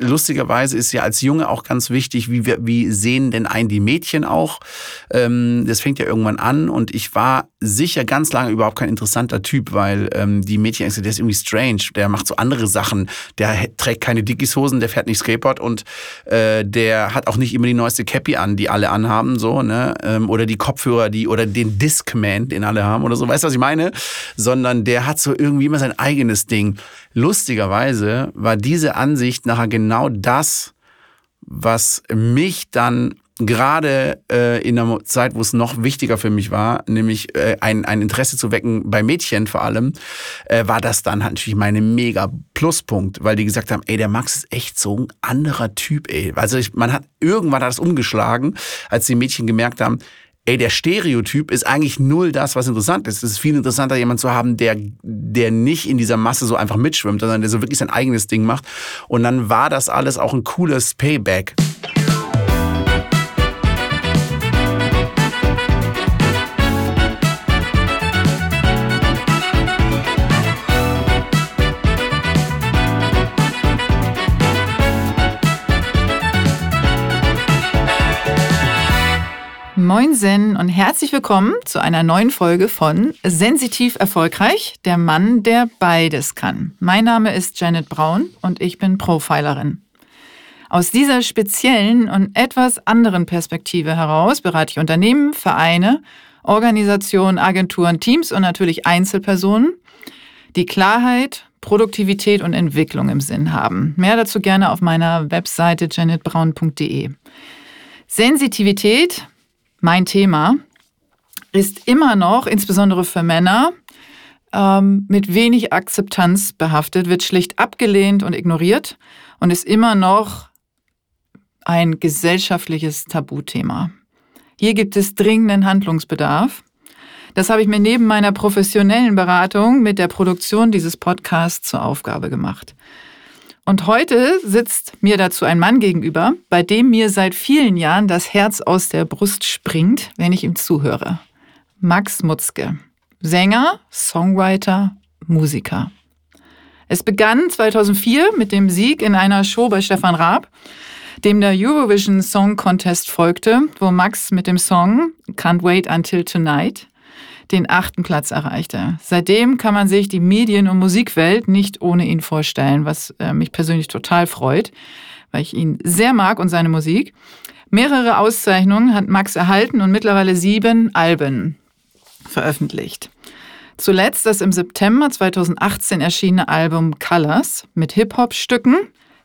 lustigerweise ist ja als Junge auch ganz wichtig, wie, wir, wie sehen denn ein die Mädchen auch. Ähm, das fängt ja irgendwann an und ich war sicher ganz lange überhaupt kein interessanter Typ, weil ähm, die Mädchen, der ist irgendwie strange, der macht so andere Sachen, der trägt keine Dickies-Hosen, der fährt nicht Skateboard und äh, der hat auch nicht immer die neueste Cappy an, die alle anhaben, so, ne? Ähm, oder die Kopfhörer, die, oder den Discman, den alle haben oder so, weißt du, was ich meine? Sondern der hat so irgendwie immer sein eigenes Ding. Lustigerweise war diese Ansicht nachher genau das, was mich dann gerade äh, in einer Zeit, wo es noch wichtiger für mich war, nämlich äh, ein, ein Interesse zu wecken bei Mädchen vor allem, äh, war das dann halt natürlich meine mega Pluspunkt, weil die gesagt haben, ey, der Max ist echt so ein anderer Typ, ey. Also ich, man hat irgendwann hat das umgeschlagen, als die Mädchen gemerkt haben, ey, der Stereotyp ist eigentlich null das, was interessant ist. Es ist viel interessanter, jemanden zu haben, der, der nicht in dieser Masse so einfach mitschwimmt, sondern der so wirklich sein eigenes Ding macht. Und dann war das alles auch ein cooles Payback. Moinsen und herzlich willkommen zu einer neuen Folge von Sensitiv Erfolgreich, der Mann, der beides kann. Mein Name ist Janet Braun und ich bin Profilerin. Aus dieser speziellen und etwas anderen Perspektive heraus berate ich Unternehmen, Vereine, Organisationen, Agenturen, Teams und natürlich Einzelpersonen, die Klarheit, Produktivität und Entwicklung im Sinn haben. Mehr dazu gerne auf meiner Webseite janetbraun.de. Sensitivität mein Thema, ist immer noch, insbesondere für Männer, ähm, mit wenig Akzeptanz behaftet, wird schlicht abgelehnt und ignoriert und ist immer noch ein gesellschaftliches Tabuthema. Hier gibt es dringenden Handlungsbedarf. Das habe ich mir neben meiner professionellen Beratung mit der Produktion dieses Podcasts zur Aufgabe gemacht. Und heute sitzt mir dazu ein Mann gegenüber, bei dem mir seit vielen Jahren das Herz aus der Brust springt, wenn ich ihm zuhöre. Max Mutzke. Sänger, Songwriter, Musiker. Es begann 2004 mit dem Sieg in einer Show bei Stefan Raab, dem der Eurovision Song Contest folgte, wo Max mit dem Song Can't Wait Until Tonight den achten Platz erreichte. Seitdem kann man sich die Medien- und Musikwelt nicht ohne ihn vorstellen, was äh, mich persönlich total freut, weil ich ihn sehr mag und seine Musik. Mehrere Auszeichnungen hat Max erhalten und mittlerweile sieben Alben veröffentlicht. Zuletzt das im September 2018 erschienene Album Colors mit Hip-Hop-Stücken,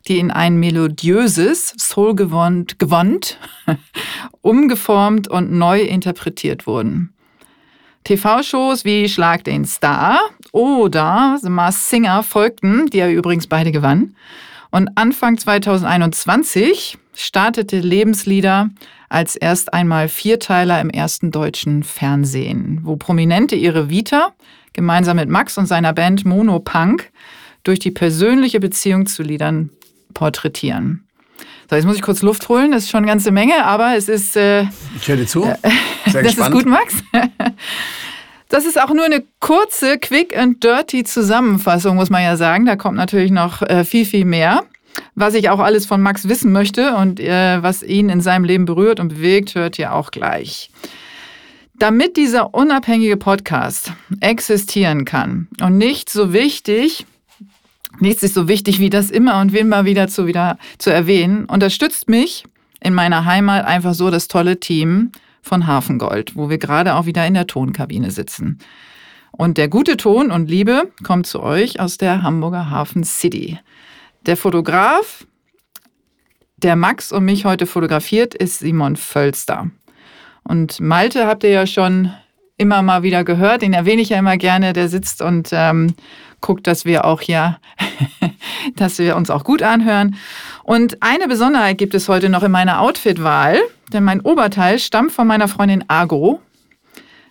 die in ein melodiöses, soulgewohnt, gewohnt, umgeformt und neu interpretiert wurden. TV-Shows wie Schlag den Star oder The Masked Singer folgten, die er übrigens beide gewann. Und Anfang 2021 startete Lebenslieder als erst einmal Vierteiler im ersten deutschen Fernsehen, wo Prominente ihre Vita gemeinsam mit Max und seiner Band Mono Punk durch die persönliche Beziehung zu Liedern porträtieren. So, jetzt muss ich kurz Luft holen. Das ist schon eine ganze Menge, aber es ist. Äh, ich höre dir zu. Äh, Sehr das gespannt. ist gut, Max. Das ist auch nur eine kurze, quick and dirty Zusammenfassung, muss man ja sagen. Da kommt natürlich noch äh, viel, viel mehr. Was ich auch alles von Max wissen möchte und äh, was ihn in seinem Leben berührt und bewegt, hört ihr auch gleich. Damit dieser unabhängige Podcast existieren kann und nicht so wichtig, Nichts ist so wichtig wie das immer und immer wieder zu, wieder zu erwähnen. Unterstützt mich in meiner Heimat einfach so das tolle Team von Hafengold, wo wir gerade auch wieder in der Tonkabine sitzen. Und der gute Ton und Liebe kommt zu euch aus der Hamburger Hafen City. Der Fotograf, der Max und mich heute fotografiert, ist Simon Völster. Und Malte habt ihr ja schon immer mal wieder gehört, den erwähne ich ja immer gerne, der sitzt und ähm, guckt, dass wir auch hier, dass wir uns auch gut anhören. Und eine Besonderheit gibt es heute noch in meiner Outfit-Wahl, denn mein Oberteil stammt von meiner Freundin Argo,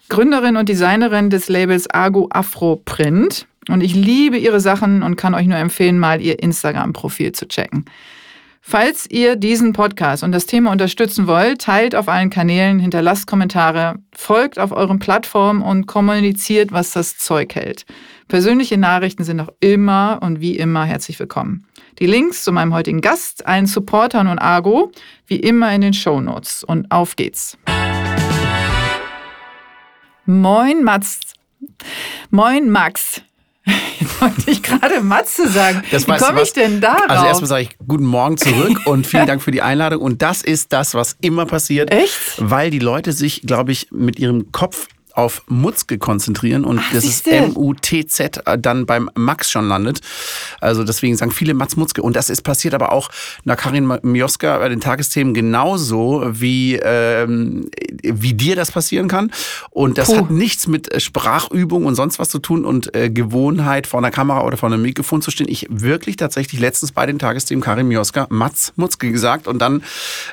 Gründerin und Designerin des Labels Argo Afro Print. Und ich liebe ihre Sachen und kann euch nur empfehlen, mal ihr Instagram-Profil zu checken. Falls ihr diesen Podcast und das Thema unterstützen wollt, teilt auf allen Kanälen, hinterlasst Kommentare, folgt auf euren Plattformen und kommuniziert, was das Zeug hält. Persönliche Nachrichten sind auch immer und wie immer herzlich willkommen. Die Links zu meinem heutigen Gast, allen Supportern und Argo, wie immer in den Show Notes. Und auf geht's. Moin Mats. Moin Max. Wollte ich gerade Matze sagen. Das Wie komme ich denn darauf? Also erstmal sage ich guten Morgen zurück und vielen Dank für die Einladung. Und das ist das, was immer passiert. Echt? Weil die Leute sich, glaube ich, mit ihrem Kopf auf Mutzke konzentrieren und Ach, das ist. M-U-T-Z äh, dann beim Max schon landet. Also deswegen sagen viele Mats Mutzke. Und das ist passiert aber auch nach Karin Mioska bei den Tagesthemen genauso, wie, ähm, wie dir das passieren kann. Und das Puh. hat nichts mit Sprachübung und sonst was zu tun und äh, Gewohnheit vor einer Kamera oder vor einem Mikrofon zu stehen. Ich wirklich tatsächlich letztens bei den Tagesthemen Karin Mioska Mats Mutzke gesagt und dann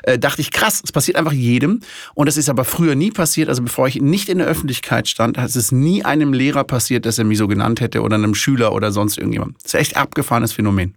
äh, dachte ich, krass, es passiert einfach jedem. Und das ist aber früher nie passiert. Also bevor ich nicht in der Öffentlichkeit stand, hat es nie einem Lehrer passiert, dass er mich so genannt hätte oder einem Schüler oder sonst irgendjemand. Das ist echt abgefahrenes Phänomen.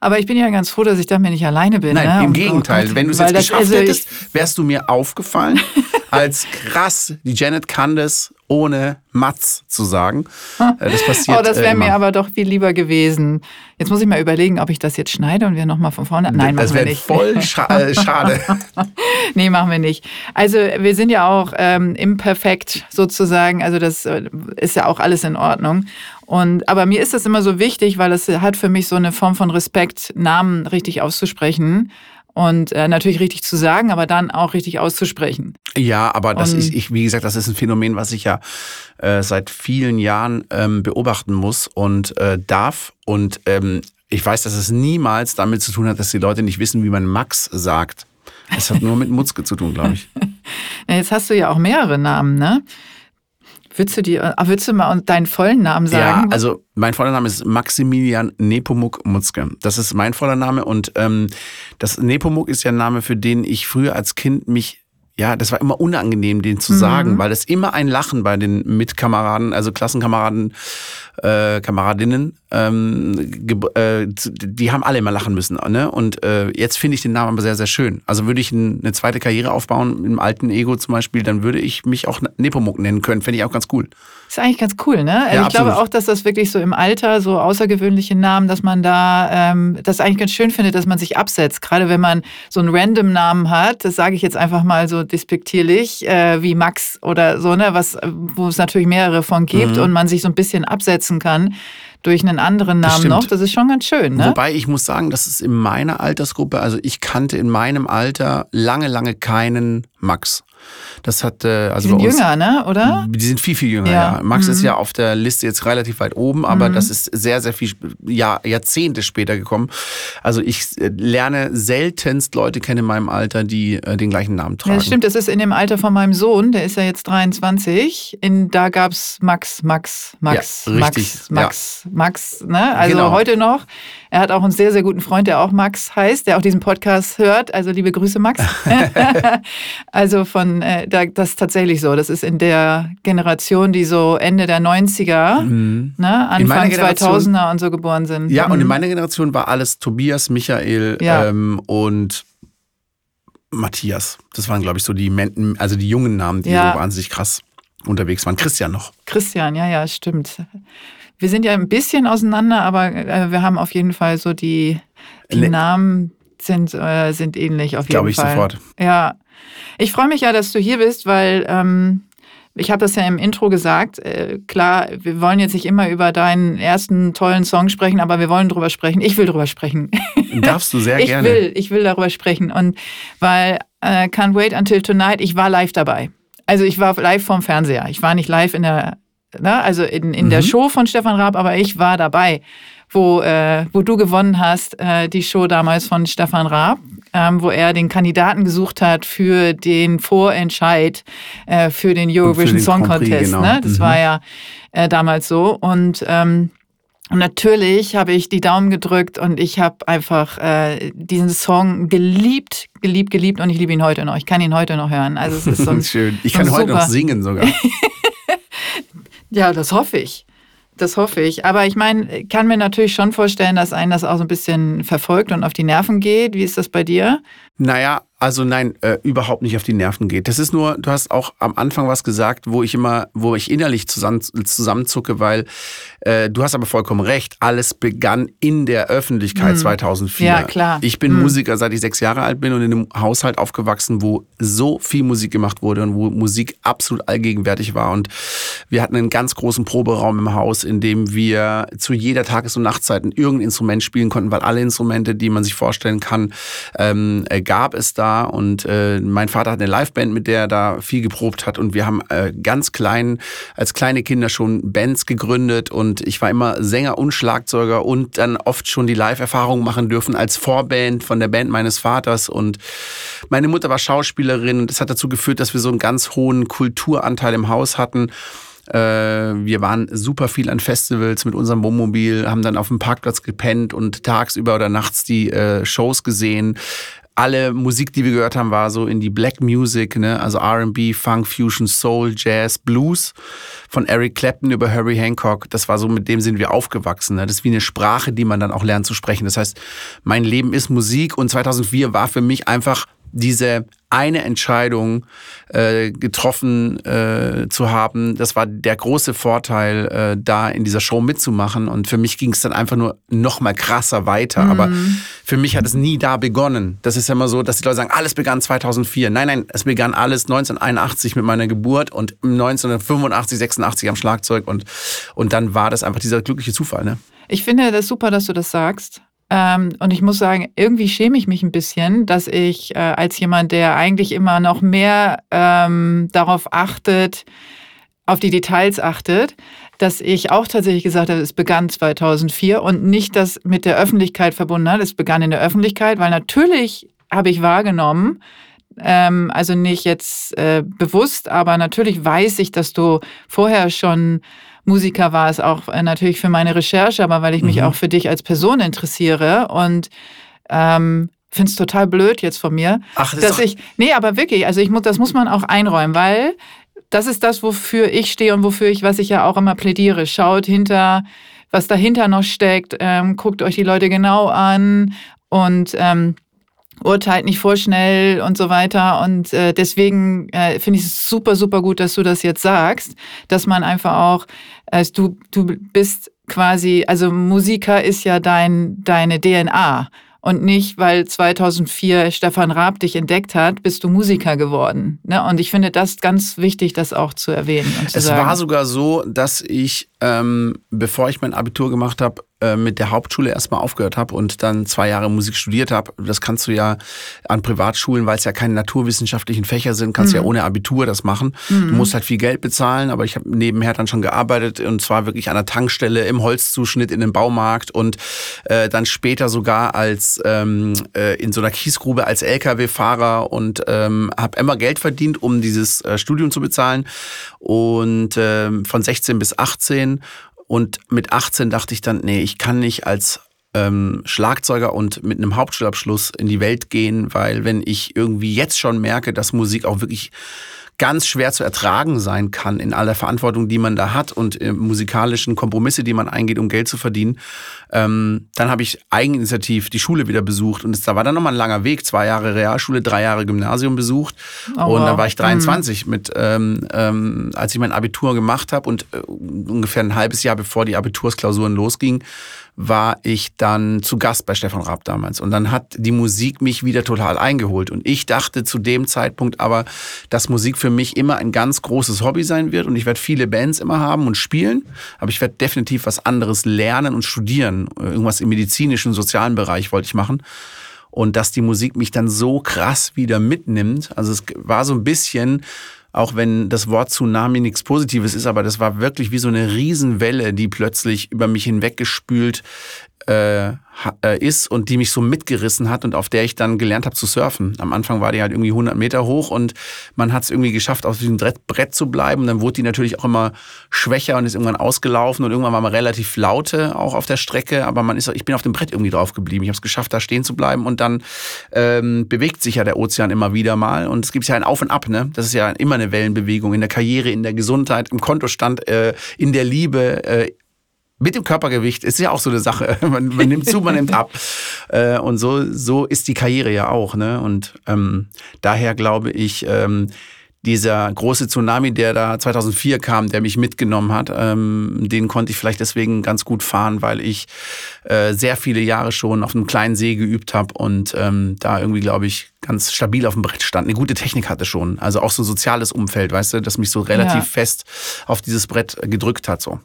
Aber ich bin ja ganz froh, dass ich damit nicht alleine bin. Nein, ne? im Gegenteil. Wenn du es jetzt geschafft also hättest, wärst du mir aufgefallen als krass, die Janet kann das, ohne Mats zu sagen. Äh, Das passiert Oh, das äh, wäre mir immer. aber doch viel lieber gewesen. Jetzt muss ich mal überlegen, ob ich das jetzt schneide und wir nochmal von vorne. Nein, das machen wir wäre nicht. voll scha äh, schade. Nee, machen wir nicht. Also wir sind ja auch ähm, imperfekt sozusagen. Also das äh, ist ja auch alles in Ordnung. Und aber mir ist das immer so wichtig, weil es hat für mich so eine Form von Respekt, Namen richtig auszusprechen und äh, natürlich richtig zu sagen, aber dann auch richtig auszusprechen. Ja, aber das Und- ist, ich, wie gesagt, das ist ein Phänomen, was ich ja äh, seit vielen Jahren ähm, beobachten muss und äh, darf. Und ähm, ich weiß, dass es niemals damit zu tun hat, dass die Leute nicht wissen, wie man Max sagt. Das hat nur mit Mutzke zu tun, glaube ich. Jetzt hast du ja auch mehrere Namen, ne? Willst du dir, ah, willst du mal deinen vollen Namen sagen? Ja, also mein voller Name ist Maximilian Nepomuk Mutzke. Das ist mein voller Name und ähm, das Nepomuk ist ja ein Name, für den ich früher als Kind mich ja, das war immer unangenehm, den zu sagen, weil es immer ein Lachen bei den Mitkameraden, also Klassenkameraden, äh, Kameradinnen, ähm, äh, die haben alle immer lachen müssen. Ne? Und äh, jetzt finde ich den Namen aber sehr, sehr schön. Also würde ich ein, eine zweite Karriere aufbauen, im alten Ego zum Beispiel, dann würde ich mich auch Nepomuk nennen können. Fände ich auch ganz cool. Ist eigentlich ganz cool, ne? Also Ja, ich glaube absolut. auch, dass das wirklich so im Alter so außergewöhnliche Namen, dass man da ähm, das eigentlich ganz schön findet, dass man sich absetzt. Gerade wenn man so einen random Namen hat, das sage ich jetzt einfach mal so despektierlich, äh, wie Max oder so, ne, was, wo es natürlich mehrere von gibt Mhm. und man sich so ein bisschen absetzen kann durch einen anderen Namen stimmt. noch. Das ist schon ganz schön, ne? Wobei ich muss sagen, das ist in meiner Altersgruppe, also ich kannte in meinem Alter lange, lange keinen Max. Das hat äh, also Die sind uns, jünger, ne? Oder? Die sind viel, viel jünger, Ja. ja. Max Mhm. ist ja auf der Liste jetzt relativ weit oben, aber das ist sehr, sehr viel Jahr, Jahrzehnte später gekommen. Also ich äh, lerne seltenst Leute kennen in meinem Alter, die äh, den gleichen Namen Ja, tragen. das stimmt, das ist in dem Alter von meinem Sohn, der ist ja jetzt 23. In, da gab's Max, Max, Max, Ja, richtig, Max, Max, Max, ne? Also Genau. heute noch. Er hat auch einen sehr, sehr guten Freund, der auch Max heißt, der auch diesen Podcast hört. Also liebe Grüße, Max. also von, äh, da, das ist tatsächlich so. Das ist in der Generation, die so Ende der 90er, Mhm. ne? Anfang Generation- 2000er und so geboren sind. Ja, und in Mhm. meiner Generation war alles Tobias, Michael Ja. ähm, und Matthias. Das waren, glaube ich, so die, Men also die jungen Namen, die Ja. so wahnsinnig krass unterwegs waren. Christian noch. Christian, ja, ja, stimmt. Wir sind ja ein bisschen auseinander, aber äh, wir haben auf jeden Fall so die, die Namen sind, äh, sind ähnlich auf jeden Glaube ich Fall. sofort. Ja. Ich freue mich ja, dass du hier bist, weil ähm, ich habe das ja im Intro gesagt. Äh, klar, wir wollen jetzt nicht immer über deinen ersten tollen Song sprechen, aber wir wollen drüber sprechen. Ich will drüber sprechen. Darfst du sehr ich gerne. will, ich will darüber sprechen. Und weil äh, Can't Wait Until Tonight, ich war live dabei. Also ich war live vorm Fernseher. Ich war nicht live in der, ne, also in, in der Mhm. Show von Stefan Raab, aber ich war dabei, wo, äh, wo du gewonnen hast, äh, die Show damals von Stefan Raab, ähm, wo er den Kandidaten gesucht hat für den Vorentscheid äh, für den Eurovision den Song Contest. genau. Ne? Das Mhm. war ja äh, damals so. Und ähm, und natürlich habe ich die Daumen gedrückt und ich habe einfach äh, diesen Song geliebt, geliebt, geliebt und ich liebe ihn heute noch. Ich kann ihn heute noch hören. Also es ist so ein, Schön. Ich kann heute noch super. singen sogar. Ja, das hoffe ich. Das hoffe ich. Aber ich meine, kann mir natürlich schon vorstellen, dass einen das auch so ein bisschen verfolgt und auf die Nerven geht. Wie ist das bei dir? Naja, also nein, äh, überhaupt nicht auf die Nerven geht. Das ist nur, du hast auch am Anfang was gesagt, wo ich immer, wo ich innerlich zusammen, zusammenzucke, weil äh, du hast aber vollkommen recht. Alles begann in der Öffentlichkeit hm. 2004. Ja, klar. Ich bin hm. Musiker, seit ich sechs Jahre alt bin und in einem Haushalt aufgewachsen, wo so viel Musik gemacht wurde und wo Musik absolut allgegenwärtig war. Und wir hatten einen ganz großen Proberaum im Haus, in dem wir zu jeder Tages- und Nachtzeiten irgendein Instrument spielen konnten, weil alle Instrumente, die man sich vorstellen kann, ähm, äh, gab es da und äh, mein Vater hat eine Liveband, mit der er da viel geprobt hat. Und wir haben äh, ganz klein, als kleine Kinder schon Bands gegründet. Und ich war immer Sänger und Schlagzeuger und dann oft schon die Live-Erfahrung machen dürfen als Vorband von der Band meines Vaters. Und meine Mutter war Schauspielerin. Und das hat dazu geführt, dass wir so einen ganz hohen Kulturanteil im Haus hatten. Äh, wir waren super viel an Festivals mit unserem Wohnmobil, haben dann auf dem Parkplatz gepennt und tagsüber oder nachts die äh, Shows gesehen alle Musik, die wir gehört haben, war so in die Black Music, ne? also RB, Funk, Fusion, Soul, Jazz, Blues. Von Eric Clapton über Harry Hancock. Das war so, mit dem sind wir aufgewachsen. Ne? Das ist wie eine Sprache, die man dann auch lernt zu sprechen. Das heißt, mein Leben ist Musik und 2004 war für mich einfach diese eine Entscheidung äh, getroffen äh, zu haben. Das war der große Vorteil, äh, da in dieser Show mitzumachen. Und für mich ging es dann einfach nur noch mal krasser weiter. Mhm. Aber für mich hat es nie da begonnen. Das ist ja immer so, dass die Leute sagen, alles begann 2004. Nein, nein, es begann alles 1981 mit meiner Geburt und 1985, 86 am Schlagzeug. Und, und dann war das einfach dieser glückliche Zufall. Ne? Ich finde das super, dass du das sagst. Ähm, und ich muss sagen, irgendwie schäme ich mich ein bisschen, dass ich äh, als jemand, der eigentlich immer noch mehr ähm, darauf achtet, auf die Details achtet, dass ich auch tatsächlich gesagt habe, es begann 2004 und nicht das mit der Öffentlichkeit verbunden hat. Es begann in der Öffentlichkeit, weil natürlich habe ich wahrgenommen, ähm, also nicht jetzt äh, bewusst, aber natürlich weiß ich, dass du vorher schon Musiker war es auch äh, natürlich für meine Recherche, aber weil ich mich mhm. auch für dich als Person interessiere und ähm, finde es total blöd jetzt von mir, Ach, das dass ich, nee, aber wirklich, also ich muss, das muss man auch einräumen, weil das ist das, wofür ich stehe und wofür ich, was ich ja auch immer plädiere. Schaut hinter, was dahinter noch steckt, ähm, guckt euch die Leute genau an und ähm, urteilt nicht vorschnell und so weiter. Und äh, deswegen äh, finde ich es super, super gut, dass du das jetzt sagst, dass man einfach auch, äh, du, du bist quasi, also Musiker ist ja dein, deine DNA. Und nicht, weil 2004 Stefan Raab dich entdeckt hat, bist du Musiker geworden. Ne? Und ich finde das ganz wichtig, das auch zu erwähnen. Und zu es sagen. war sogar so, dass ich, ähm, bevor ich mein Abitur gemacht habe, äh, mit der Hauptschule erstmal aufgehört habe und dann zwei Jahre Musik studiert habe. Das kannst du ja an Privatschulen, weil es ja keine naturwissenschaftlichen Fächer sind, kannst mhm. ja ohne Abitur das machen. Mhm. Du musst halt viel Geld bezahlen, aber ich habe nebenher dann schon gearbeitet und zwar wirklich an der Tankstelle, im Holzzuschnitt, in dem Baumarkt und äh, dann später sogar als ähm, äh, in so einer Kiesgrube als LKW-Fahrer und ähm, habe immer Geld verdient, um dieses äh, Studium zu bezahlen und ähm, von 16 bis 18 und mit 18 dachte ich dann, nee, ich kann nicht als ähm, Schlagzeuger und mit einem Hauptschulabschluss in die Welt gehen, weil wenn ich irgendwie jetzt schon merke, dass Musik auch wirklich ganz schwer zu ertragen sein kann in aller Verantwortung, die man da hat und äh, musikalischen Kompromisse, die man eingeht, um Geld zu verdienen. Ähm, dann habe ich eigeninitiativ die Schule wieder besucht und es, da war dann nochmal ein langer Weg, zwei Jahre Realschule, drei Jahre Gymnasium besucht oh, und dann war ich 23 mhm. mit, ähm, ähm, als ich mein Abitur gemacht habe und äh, ungefähr ein halbes Jahr bevor die Abitursklausuren losgingen, war ich dann zu Gast bei Stefan Raab damals. Und dann hat die Musik mich wieder total eingeholt. Und ich dachte zu dem Zeitpunkt aber, dass Musik für mich immer ein ganz großes Hobby sein wird. Und ich werde viele Bands immer haben und spielen. Aber ich werde definitiv was anderes lernen und studieren. Irgendwas im medizinischen, sozialen Bereich wollte ich machen. Und dass die Musik mich dann so krass wieder mitnimmt. Also es war so ein bisschen auch wenn das Wort Tsunami nichts Positives ist, aber das war wirklich wie so eine Riesenwelle, die plötzlich über mich hinweggespült äh, äh, ist und die mich so mitgerissen hat und auf der ich dann gelernt habe zu surfen. Am Anfang war die halt irgendwie 100 Meter hoch und man hat es irgendwie geschafft, auf diesem Brett zu bleiben. Und dann wurde die natürlich auch immer schwächer und ist irgendwann ausgelaufen und irgendwann war man relativ laute auch auf der Strecke, aber man ist, ich bin auf dem Brett irgendwie drauf geblieben. Ich habe es geschafft, da stehen zu bleiben und dann ähm, bewegt sich ja der Ozean immer wieder mal und es gibt ja ein Auf und Ab. Ne? Das ist ja immer eine Wellenbewegung in der Karriere, in der Gesundheit, im Kontostand, äh, in der Liebe, äh, mit dem Körpergewicht ist ja auch so eine Sache. Man, man nimmt zu, man nimmt ab. Äh, und so, so ist die Karriere ja auch. Ne? Und ähm, daher glaube ich, ähm, dieser große Tsunami, der da 2004 kam, der mich mitgenommen hat, ähm, den konnte ich vielleicht deswegen ganz gut fahren, weil ich äh, sehr viele Jahre schon auf einem kleinen See geübt habe und ähm, da irgendwie, glaube ich, ganz stabil auf dem Brett stand, eine gute Technik hatte schon. Also auch so ein soziales Umfeld, weißt du, das mich so relativ ja. fest auf dieses Brett gedrückt hat. So.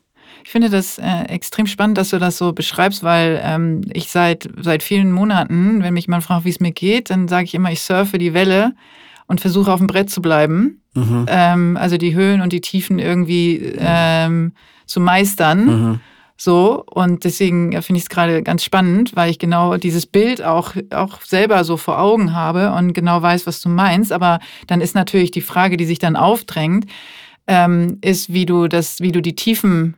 Ich finde das äh, extrem spannend, dass du das so beschreibst, weil ähm, ich seit, seit vielen Monaten, wenn mich jemand fragt, wie es mir geht, dann sage ich immer, ich surfe die Welle und versuche auf dem Brett zu bleiben. Mhm. Ähm, also die Höhen und die Tiefen irgendwie ähm, zu meistern. Mhm. So, und deswegen finde ich es gerade ganz spannend, weil ich genau dieses Bild auch, auch selber so vor Augen habe und genau weiß, was du meinst. Aber dann ist natürlich die Frage, die sich dann aufdrängt, ähm, ist, wie du das, wie du die Tiefen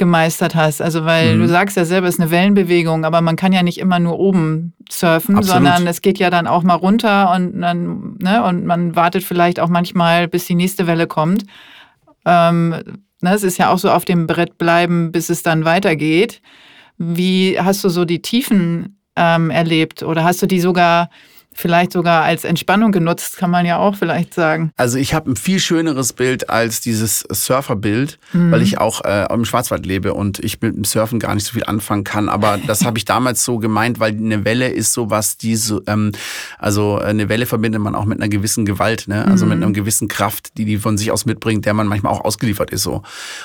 gemeistert hast. Also weil mhm. du sagst ja selber, es ist eine Wellenbewegung, aber man kann ja nicht immer nur oben surfen, Absolut. sondern es geht ja dann auch mal runter und dann, ne, und man wartet vielleicht auch manchmal, bis die nächste Welle kommt. Ähm, ne, es ist ja auch so auf dem Brett bleiben, bis es dann weitergeht. Wie hast du so die Tiefen ähm, erlebt? Oder hast du die sogar vielleicht sogar als Entspannung genutzt, kann man ja auch vielleicht sagen. Also ich habe ein viel schöneres Bild als dieses Surferbild, mhm. weil ich auch äh, im Schwarzwald lebe und ich mit dem Surfen gar nicht so viel anfangen kann. Aber das habe ich damals so gemeint, weil eine Welle ist sowas, die so, ähm, also eine Welle verbindet man auch mit einer gewissen Gewalt, ne? also mhm. mit einer gewissen Kraft, die die von sich aus mitbringt, der man manchmal auch ausgeliefert ist so.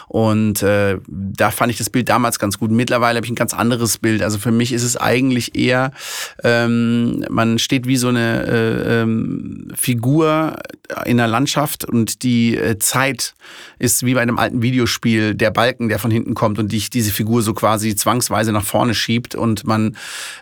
Und äh, da fand ich das Bild damals ganz gut. Mittlerweile habe ich ein ganz anderes Bild. Also für mich ist es eigentlich eher, ähm, man steht wie wie so eine äh, ähm, Figur in der Landschaft und die äh, Zeit ist wie bei einem alten Videospiel der Balken, der von hinten kommt und dich diese Figur so quasi zwangsweise nach vorne schiebt und man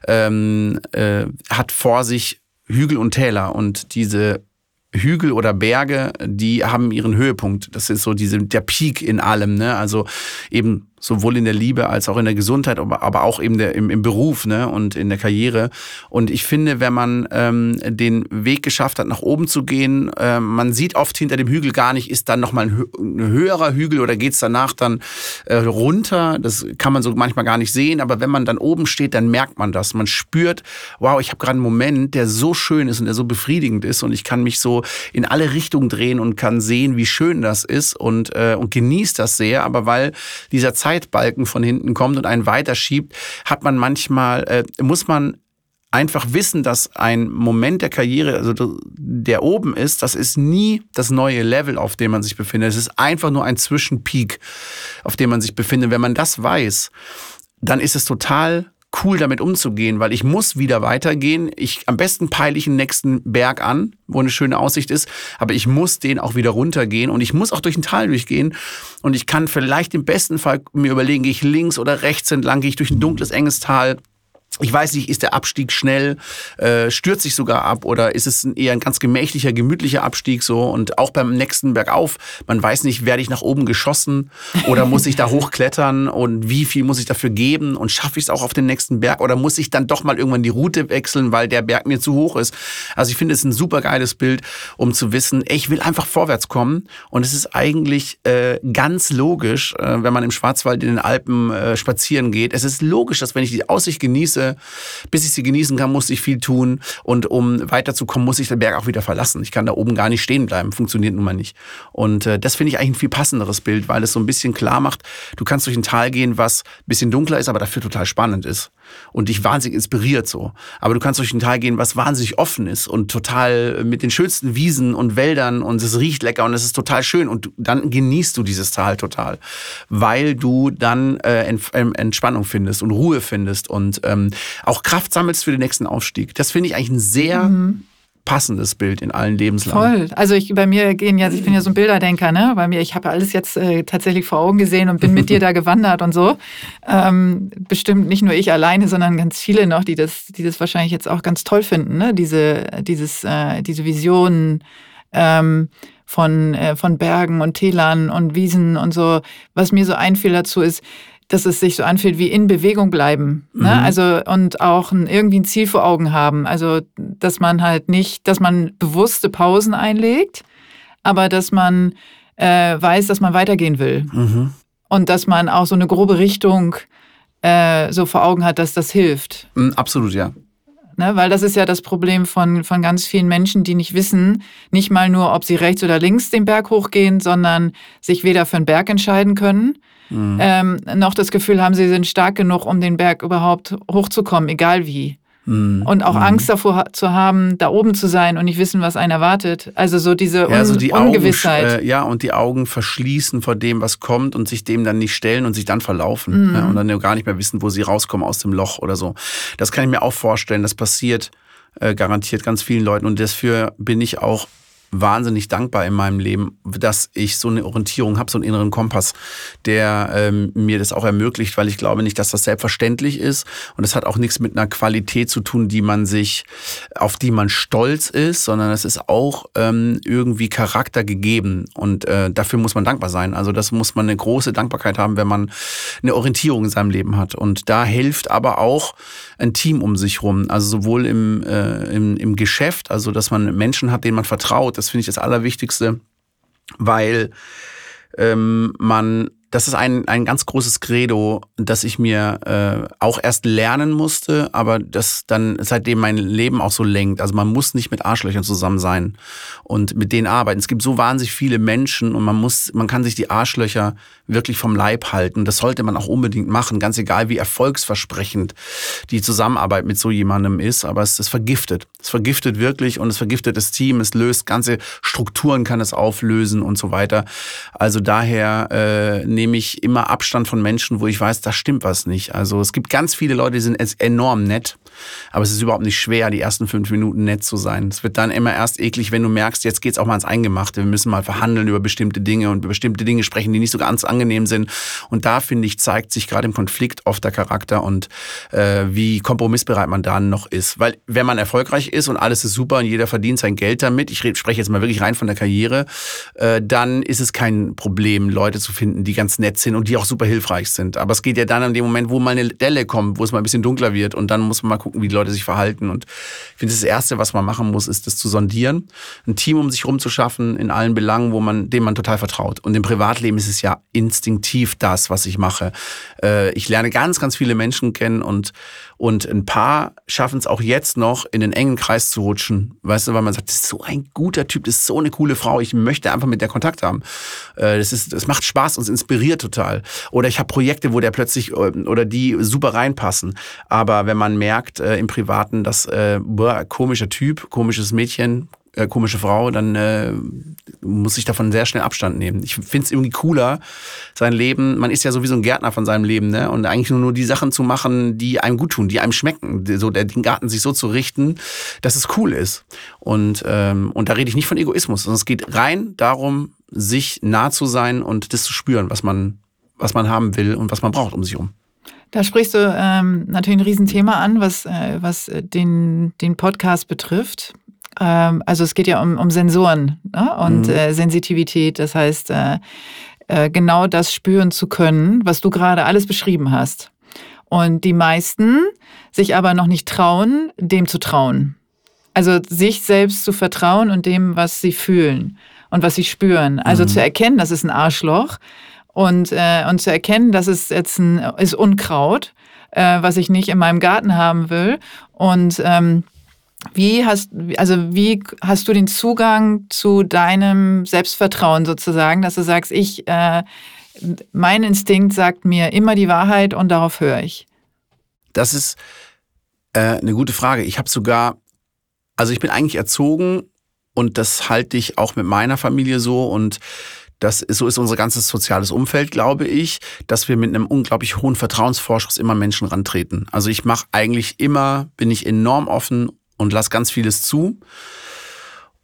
ähm, äh, hat vor sich Hügel und Täler und diese Hügel oder Berge, die haben ihren Höhepunkt. Das ist so diese, der Peak in allem, ne? Also eben sowohl in der Liebe als auch in der Gesundheit, aber auch eben der, im, im Beruf ne, und in der Karriere. Und ich finde, wenn man ähm, den Weg geschafft hat, nach oben zu gehen, äh, man sieht oft hinter dem Hügel gar nicht, ist dann nochmal ein, ein höherer Hügel oder geht's danach dann äh, runter. Das kann man so manchmal gar nicht sehen, aber wenn man dann oben steht, dann merkt man das. Man spürt, wow, ich habe gerade einen Moment, der so schön ist und der so befriedigend ist und ich kann mich so in alle Richtungen drehen und kann sehen, wie schön das ist und, äh, und genießt das sehr. Aber weil dieser Zeit Zeitbalken von hinten kommt und einen weiterschiebt, hat man manchmal, äh, muss man einfach wissen, dass ein Moment der Karriere, also der oben ist, das ist nie das neue Level, auf dem man sich befindet. Es ist einfach nur ein Zwischenpeak, auf dem man sich befindet. Wenn man das weiß, dann ist es total cool damit umzugehen, weil ich muss wieder weitergehen. Ich, am besten peile ich den nächsten Berg an, wo eine schöne Aussicht ist, aber ich muss den auch wieder runtergehen und ich muss auch durch ein Tal durchgehen und ich kann vielleicht im besten Fall mir überlegen, gehe ich links oder rechts entlang, gehe ich durch ein dunkles, enges Tal, ich weiß nicht, ist der Abstieg schnell, äh, stürzt sich sogar ab oder ist es eher ein ganz gemächlicher, gemütlicher Abstieg so und auch beim nächsten Bergauf, man weiß nicht, werde ich nach oben geschossen oder muss ich da hochklettern und wie viel muss ich dafür geben und schaffe ich es auch auf den nächsten Berg oder muss ich dann doch mal irgendwann die Route wechseln, weil der Berg mir zu hoch ist. Also ich finde es ein super geiles Bild, um zu wissen, ey, ich will einfach vorwärts kommen und es ist eigentlich äh, ganz logisch, äh, wenn man im Schwarzwald in den Alpen äh, spazieren geht, es ist logisch, dass wenn ich die Aussicht genieße, bis ich sie genießen kann, muss ich viel tun. Und um weiterzukommen, muss ich den Berg auch wieder verlassen. Ich kann da oben gar nicht stehen bleiben. Funktioniert nun mal nicht. Und äh, das finde ich eigentlich ein viel passenderes Bild, weil es so ein bisschen klar macht, du kannst durch ein Tal gehen, was ein bisschen dunkler ist, aber dafür total spannend ist. Und dich wahnsinnig inspiriert so. Aber du kannst durch ein Tal gehen, was wahnsinnig offen ist und total mit den schönsten Wiesen und Wäldern und es riecht lecker und es ist total schön. Und dann genießt du dieses Tal total, weil du dann äh, Entspannung findest und Ruhe findest und ähm, auch Kraft sammelst für den nächsten Aufstieg. Das finde ich eigentlich ein sehr mhm. Passendes Bild in allen Lebenslagen. Voll. Also ich bei mir gehen ja, ich bin ja so ein Bilderdenker, ne? Bei mir, ich habe alles jetzt äh, tatsächlich vor Augen gesehen und bin mit dir da gewandert und so. Ähm, bestimmt nicht nur ich alleine, sondern ganz viele noch, die das, die das wahrscheinlich jetzt auch ganz toll finden, ne? Diese, dieses, äh, diese Visionen. Ähm, von, äh, von Bergen und Tälern und Wiesen und so. Was mir so einfiel dazu ist, dass es sich so anfühlt wie in Bewegung bleiben. Ne? Mhm. Also und auch ein, irgendwie ein Ziel vor Augen haben. Also dass man halt nicht, dass man bewusste Pausen einlegt, aber dass man äh, weiß, dass man weitergehen will. Mhm. und dass man auch so eine grobe Richtung äh, so vor Augen hat, dass das hilft. Mm, absolut, ja. Ne, weil das ist ja das Problem von, von ganz vielen Menschen, die nicht wissen, nicht mal nur, ob sie rechts oder links den Berg hochgehen, sondern sich weder für einen Berg entscheiden können, mhm. ähm, noch das Gefühl haben, sie sind stark genug, um den Berg überhaupt hochzukommen, egal wie. Mhm. Und auch mhm. Angst davor zu haben, da oben zu sein und nicht wissen, was einen erwartet. Also so diese Un ja, also die Ungewissheit. Augen, äh, ja, und die Augen verschließen vor dem, was kommt und sich dem dann nicht stellen und sich dann verlaufen. Mhm. Ja, und dann gar nicht mehr wissen, wo sie rauskommen aus dem Loch oder so. Das kann ich mir auch vorstellen. Das passiert äh, garantiert ganz vielen Leuten. Und dafür bin ich auch wahnsinnig dankbar in meinem Leben, dass ich so eine Orientierung habe, so einen inneren Kompass, der ähm, mir das auch ermöglicht, weil ich glaube nicht, dass das selbstverständlich ist. Und es hat auch nichts mit einer Qualität zu tun, die man sich, auf die man stolz ist, sondern es ist auch ähm, irgendwie Charakter gegeben. Und äh, dafür muss man dankbar sein. Also das muss man eine große Dankbarkeit haben, wenn man eine Orientierung in seinem Leben hat. Und da hilft aber auch ein Team um sich rum, also sowohl im, äh, im, im Geschäft, also dass man Menschen hat, denen man vertraut, das finde ich das Allerwichtigste, weil ähm, man das ist ein, ein ganz großes Credo, das ich mir äh, auch erst lernen musste, aber das dann seitdem mein Leben auch so lenkt. Also man muss nicht mit Arschlöchern zusammen sein und mit denen arbeiten. Es gibt so wahnsinnig viele Menschen und man muss, man kann sich die Arschlöcher wirklich vom Leib halten. Das sollte man auch unbedingt machen, ganz egal wie erfolgsversprechend die Zusammenarbeit mit so jemandem ist. Aber es, es vergiftet. Es vergiftet wirklich und es vergiftet das Team. Es löst ganze Strukturen, kann es auflösen und so weiter. Also daher äh, nehme ich immer Abstand von Menschen, wo ich weiß, da stimmt was nicht. Also es gibt ganz viele Leute, die sind enorm nett, aber es ist überhaupt nicht schwer, die ersten fünf Minuten nett zu sein. Es wird dann immer erst eklig, wenn du merkst, jetzt geht's auch mal ins Eingemachte. Wir müssen mal verhandeln über bestimmte Dinge und über bestimmte Dinge sprechen, die nicht so ganz angenehm sind. Und da, finde ich, zeigt sich gerade im Konflikt oft der Charakter und äh, wie kompromissbereit man dann noch ist. Weil wenn man erfolgreich ist und alles ist super und jeder verdient sein Geld damit, ich spreche jetzt mal wirklich rein von der Karriere, äh, dann ist es kein Problem, Leute zu finden, die ganz nett sind und die auch super hilfreich sind. Aber es geht ja dann an dem Moment, wo mal eine Delle kommt, wo es mal ein bisschen dunkler wird und dann muss man mal gucken, wie die Leute sich verhalten. Und ich finde, das Erste, was man machen muss, ist das zu sondieren, ein Team um sich herum zu schaffen in allen Belangen, wo man, dem man total vertraut. Und im Privatleben ist es ja instinktiv das, was ich mache. Äh, ich lerne ganz, ganz viele Menschen kennen und, und ein paar schaffen es auch jetzt noch, in den engen Kreis zu rutschen. Weißt du, weil man sagt, das ist so ein guter Typ, das ist so eine coole Frau, ich möchte einfach mit der Kontakt haben. Äh, das, ist, das macht Spaß, uns inspiriert total. Oder ich habe Projekte, wo der plötzlich äh, oder die super reinpassen. Aber wenn man merkt äh, im Privaten, dass boah, komischer Typ, komisches Mädchen, äh, komische Frau, dann äh, muss ich davon sehr schnell Abstand nehmen. Ich finde es irgendwie cooler, sein Leben, man ist ja sowieso ein Gärtner von seinem Leben, ne? Und eigentlich nur, nur die Sachen zu machen, die einem gut tun, die einem schmecken. So der, den Garten sich so zu richten, dass es cool ist. Und, ähm, und da rede ich nicht von Egoismus, sondern es geht rein darum, sich nah zu sein und das zu spüren, was man, was man haben will und was man braucht um sich herum. Da sprichst du ähm, natürlich ein Riesenthema an, was, äh, was den, den Podcast betrifft. Ähm, also es geht ja um, um Sensoren ne? und mhm. äh, Sensitivität. Das heißt, äh, äh, genau das spüren zu können, was du gerade alles beschrieben hast. Und die meisten sich aber noch nicht trauen, dem zu trauen. Also sich selbst zu vertrauen und dem, was sie fühlen und was sie spüren. Also mhm. zu erkennen, das ist ein Arschloch und, äh, und zu erkennen, das ist jetzt ein ist Unkraut, äh, was ich nicht in meinem Garten haben will. Und ähm, wie hast, also wie hast du den Zugang zu deinem Selbstvertrauen sozusagen, dass du sagst, ich, äh, mein Instinkt sagt mir immer die Wahrheit und darauf höre ich? Das ist äh, eine gute Frage. Ich habe sogar, also ich bin eigentlich erzogen und das halte ich auch mit meiner Familie so und das ist, so ist unser ganzes soziales Umfeld, glaube ich, dass wir mit einem unglaublich hohen Vertrauensvorschuss immer Menschen rantreten. Also ich mache eigentlich immer, bin ich enorm offen und lass ganz vieles zu.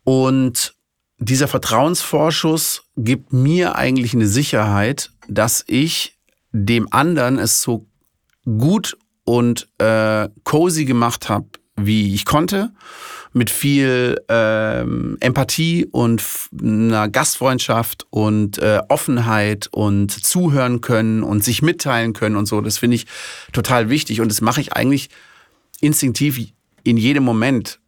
Und dieser Vertrauensvorschuss gibt mir eigentlich eine Sicherheit, dass ich dem anderen es so gut und äh, cozy gemacht habe, wie ich konnte, mit viel ähm, Empathie und einer Gastfreundschaft und äh, Offenheit und zuhören können und sich mitteilen können und so. Das finde ich total wichtig und das mache ich eigentlich instinktiv in jedem Moment.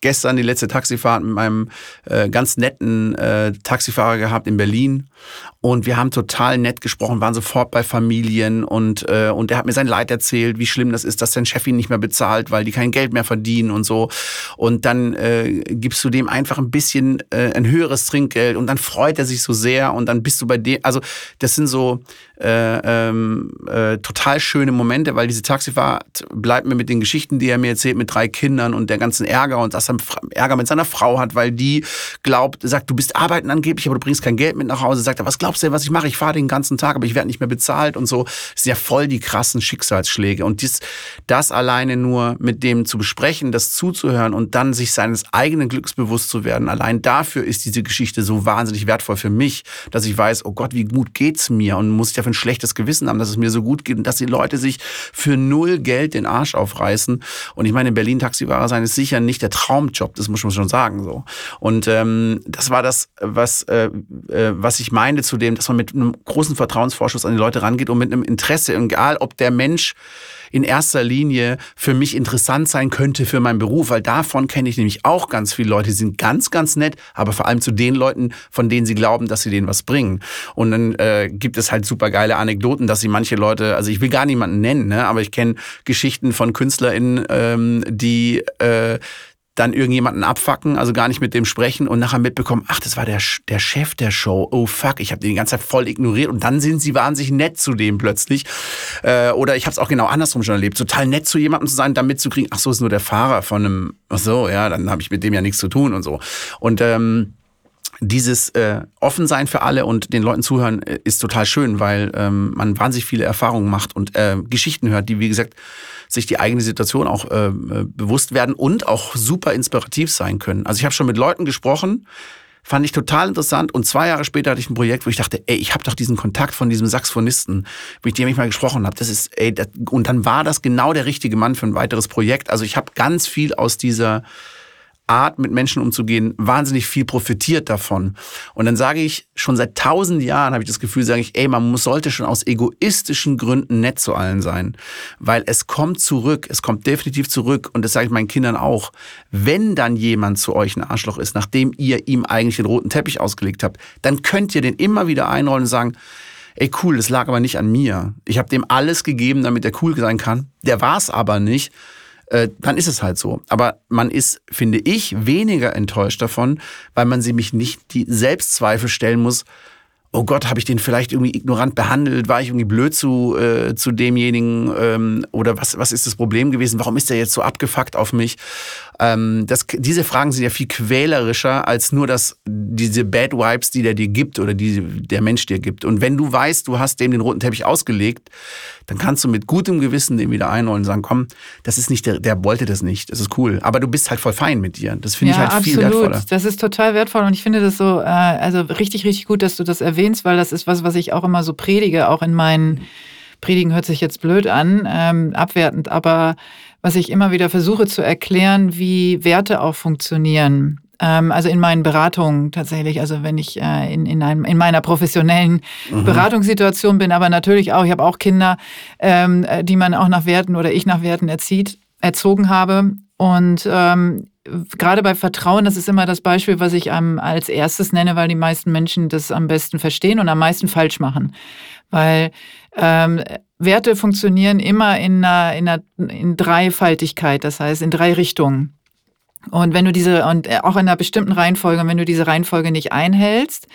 Gestern die letzte Taxifahrt mit meinem äh, ganz netten äh, Taxifahrer gehabt in Berlin Und wir haben total nett gesprochen, waren sofort bei Familien und, äh, und er hat mir sein Leid erzählt, wie schlimm das ist, dass sein Chef ihn nicht mehr bezahlt, weil die kein Geld mehr verdienen und so. Und dann äh, gibst du dem einfach ein bisschen äh, ein höheres Trinkgeld und dann freut er sich so sehr und dann bist du bei dem, also das sind so äh, ähm, äh, total schöne Momente, weil diese Taxifahrt bleibt mir mit den Geschichten, die er mir erzählt, mit drei Kindern und der ganzen Ärger und dass er Ärger mit seiner Frau hat, weil die glaubt, sagt, du bist arbeiten angeblich, aber du bringst kein Geld mit nach Hause. Sagt er, was glaubst du, was ich mache? Ich fahre den ganzen Tag, aber ich werde nicht mehr bezahlt und so. Das sind ja voll die krassen Schicksalsschläge. Und dies, das alleine nur mit dem zu besprechen, das zuzuhören und dann sich seines eigenen Glücks bewusst zu werden, allein dafür ist diese Geschichte so wahnsinnig wertvoll für mich, dass ich weiß, oh Gott, wie gut geht's mir und muss ich ja für ein schlechtes Gewissen haben, dass es mir so gut geht und dass die Leute sich für null Geld den Arsch aufreißen. Und ich meine, in Berlin Taxifahrer sein ist sicher nicht der Traumjob, das muss man schon sagen so. Und ähm, das war das, was, äh, äh, was ich meine zu dem, dass man mit einem großen Vertrauensvorschuss an die Leute rangeht und mit einem Interesse, egal ob der Mensch in erster Linie für mich interessant sein könnte für meinen Beruf, weil davon kenne ich nämlich auch ganz viele Leute, die sind ganz, ganz nett, aber vor allem zu den Leuten, von denen sie glauben, dass sie denen was bringen. Und dann äh, gibt es halt super geile Anekdoten, dass sie manche Leute, also ich will gar niemanden nennen, ne, aber ich kenne Geschichten von KünstlerInnen, ähm, die äh, dann irgendjemanden abfacken, also gar nicht mit dem sprechen und nachher mitbekommen, ach, das war der, der Chef der Show. Oh fuck, ich habe den die ganze Zeit voll ignoriert und dann sind sie wahnsinnig nett zu dem plötzlich. Äh, oder ich habe es auch genau andersrum schon erlebt, total nett zu jemandem zu sein, dann mitzukriegen, ach so, ist nur der Fahrer von einem, ach so, ja, dann habe ich mit dem ja nichts zu tun und so. Und ähm, dieses äh, Offensein für alle und den Leuten zuhören äh, ist total schön, weil ähm, man wahnsinnig viele Erfahrungen macht und äh, Geschichten hört, die, wie gesagt, sich die eigene Situation auch äh, äh, bewusst werden und auch super inspirativ sein können. Also ich habe schon mit Leuten gesprochen, fand ich total interessant und zwei Jahre später hatte ich ein Projekt, wo ich dachte, ey, ich habe doch diesen Kontakt von diesem Saxophonisten, mit dem ich mal gesprochen habe. Das ist, ey, das, und dann war das genau der richtige Mann für ein weiteres Projekt. Also ich habe ganz viel aus dieser Art, mit Menschen umzugehen, wahnsinnig viel profitiert davon. Und dann sage ich, schon seit tausend Jahren habe ich das Gefühl, sage ich, ey, man muss, sollte schon aus egoistischen Gründen nett zu allen sein. Weil es kommt zurück, es kommt definitiv zurück. Und das sage ich meinen Kindern auch. Wenn dann jemand zu euch ein Arschloch ist, nachdem ihr ihm eigentlich den roten Teppich ausgelegt habt, dann könnt ihr den immer wieder einrollen und sagen, ey cool, das lag aber nicht an mir. Ich habe dem alles gegeben, damit er cool sein kann. Der war es aber nicht äh, dann ist es halt so. Aber man ist, finde ich, weniger enttäuscht davon, weil man sie mich nicht die Selbstzweifel stellen muss, oh Gott, habe ich den vielleicht irgendwie ignorant behandelt? War ich irgendwie blöd zu, äh, zu demjenigen? Ähm, oder was, was ist das Problem gewesen? Warum ist der jetzt so abgefuckt auf mich? Ähm, das, diese Fragen sind ja viel quälerischer als nur das, diese Bad Vibes, die der dir gibt oder die der Mensch dir gibt. Und wenn du weißt, du hast dem den roten Teppich ausgelegt, dann kannst du mit gutem Gewissen den wieder einholen und sagen, komm, das ist nicht der, der wollte das nicht, das ist cool. Aber du bist halt voll fein mit dir. Das finde ja, ich halt absolut. viel wertvoller. Das ist total wertvoll und ich finde das so, äh, also richtig, richtig gut, dass du das erwähnst, weil das ist was, was ich auch immer so predige, auch in meinen Predigen hört sich jetzt blöd an, ähm, abwertend, aber was ich immer wieder versuche zu erklären, wie Werte auch funktionieren. Ähm, also in meinen Beratungen tatsächlich, also wenn ich äh, in, in, einem, in meiner professionellen mhm. Beratungssituation bin, aber natürlich auch, ich habe auch Kinder, ähm, die man auch nach Werten oder ich nach Werten erzieht, erzogen habe. Und ähm, gerade bei Vertrauen, das ist immer das Beispiel, was ich ähm, als erstes nenne, weil die meisten Menschen das am besten verstehen und am meisten falsch machen. Weil ähm, Werte funktionieren immer in, einer, in, einer, in Dreifaltigkeit, das heißt in drei Richtungen. Und wenn du diese, und äh, auch in einer bestimmten Reihenfolge, wenn du diese Reihenfolge nicht einhältst,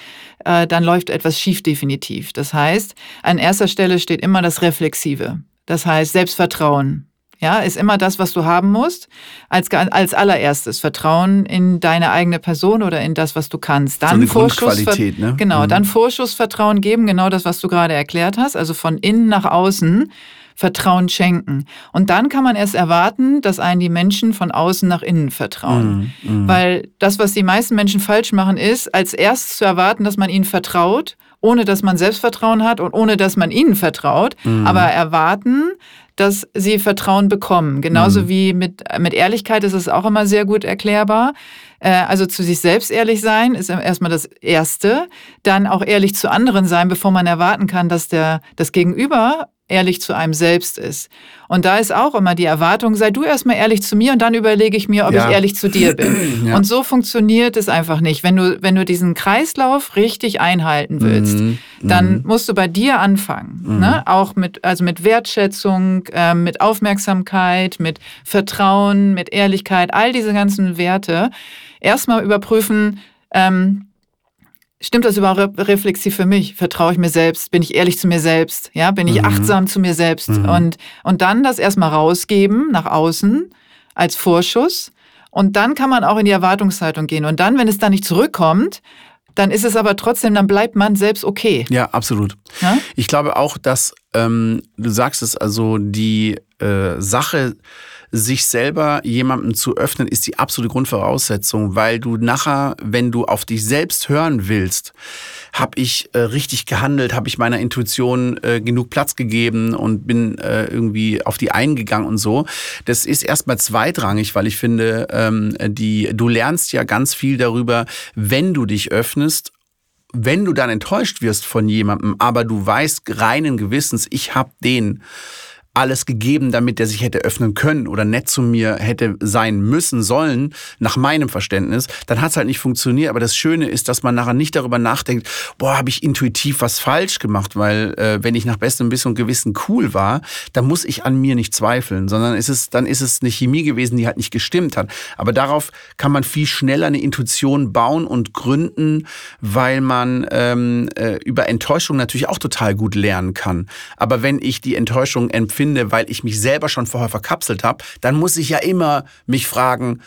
äh, dann läuft etwas schief definitiv. Das heißt, an erster Stelle steht immer das Reflexive. Das heißt, Selbstvertrauen. Ja, ist immer das, was du haben musst. Als, als allererstes Vertrauen in deine eigene Person oder in das, was du kannst. Dann so eine Vorschussqualität, ne? Genau, mhm. dann Vorschussvertrauen geben, genau das, was du gerade erklärt hast. Also von innen nach außen Vertrauen schenken. Und dann kann man erst erwarten, dass einen die Menschen von außen nach innen vertrauen. Mm, mm. Weil das, was die meisten Menschen falsch machen, ist, als erstes zu erwarten, dass man ihnen vertraut, ohne dass man Selbstvertrauen hat und ohne dass man ihnen vertraut, mm. aber erwarten, dass sie Vertrauen bekommen. Genauso mhm. wie mit, mit Ehrlichkeit ist es auch immer sehr gut erklärbar. Äh, also zu sich selbst ehrlich sein ist erstmal das Erste. Dann auch ehrlich zu anderen sein, bevor man erwarten kann, dass der, das Gegenüber ehrlich zu einem selbst ist. Und da ist auch immer die Erwartung, sei du erstmal ehrlich zu mir und dann überlege ich mir, ob ja. ich ehrlich zu dir bin. ja. Und so funktioniert es einfach nicht. Wenn du, wenn du diesen Kreislauf richtig einhalten willst, mhm. dann mhm. musst du bei dir anfangen. Mhm. Ne? Auch mit, also mit Wertschätzung, äh, mit Aufmerksamkeit, mit Vertrauen, mit Ehrlichkeit, all diese ganzen Werte. Erstmal überprüfen, ähm, Stimmt das überhaupt reflexiv für mich? Vertraue ich mir selbst? Bin ich ehrlich zu mir selbst? Ja, bin ich mhm. achtsam zu mir selbst? Mhm. Und, und dann das erstmal rausgeben nach außen als Vorschuss. Und dann kann man auch in die Erwartungshaltung gehen. Und dann, wenn es dann nicht zurückkommt, dann ist es aber trotzdem, dann bleibt man selbst okay. Ja, absolut. Ja? Ich glaube auch, dass ähm, du sagst es, also die äh, Sache, sich selber jemandem zu öffnen, ist die absolute Grundvoraussetzung, weil du nachher, wenn du auf dich selbst hören willst, habe ich äh, richtig gehandelt, habe ich meiner Intuition äh, genug Platz gegeben und bin äh, irgendwie auf die eingegangen und so. Das ist erstmal zweitrangig, weil ich finde, ähm, die, du lernst ja ganz viel darüber, wenn du dich öffnest wenn du dann enttäuscht wirst von jemandem, aber du weißt reinen Gewissens, ich habe den alles gegeben, damit er sich hätte öffnen können oder nett zu mir hätte sein müssen sollen, nach meinem Verständnis, dann hat es halt nicht funktioniert. Aber das Schöne ist, dass man nachher nicht darüber nachdenkt, boah, habe ich intuitiv was falsch gemacht, weil äh, wenn ich nach bestem Wissen und Gewissen cool war, dann muss ich an mir nicht zweifeln, sondern ist es, dann ist es eine Chemie gewesen, die halt nicht gestimmt hat. Aber darauf kann man viel schneller eine Intuition bauen und gründen, weil man ähm, äh, über Enttäuschung natürlich auch total gut lernen kann. Aber wenn ich die Enttäuschung empfinde, finde, weil ich mich selber schon vorher verkapselt habe, dann muss ich ja immer mich fragen,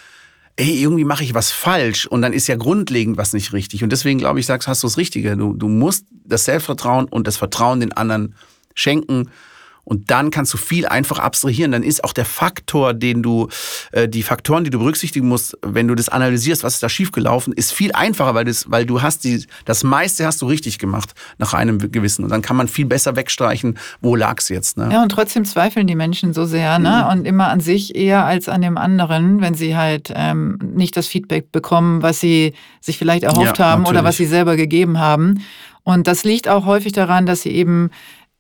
ey, irgendwie mache ich was falsch und dann ist ja grundlegend was nicht richtig. Und deswegen glaube ich, sagst, hast du das Richtige. Du, du musst das Selbstvertrauen und das Vertrauen den anderen schenken und dann kannst du viel einfach abstrahieren. Dann ist auch der Faktor, den du, äh, die Faktoren, die du berücksichtigen musst, wenn du das analysierst, was ist da schiefgelaufen, ist viel einfacher, weil, das, weil du hast die, das meiste hast du richtig gemacht nach einem gewissen. Und dann kann man viel besser wegstreichen, wo lag es jetzt. Ne? Ja, und trotzdem zweifeln die Menschen so sehr, ne? Mhm. Und immer an sich eher als an dem anderen, wenn sie halt ähm, nicht das Feedback bekommen, was sie sich vielleicht erhofft ja, haben natürlich. oder was sie selber gegeben haben. Und das liegt auch häufig daran, dass sie eben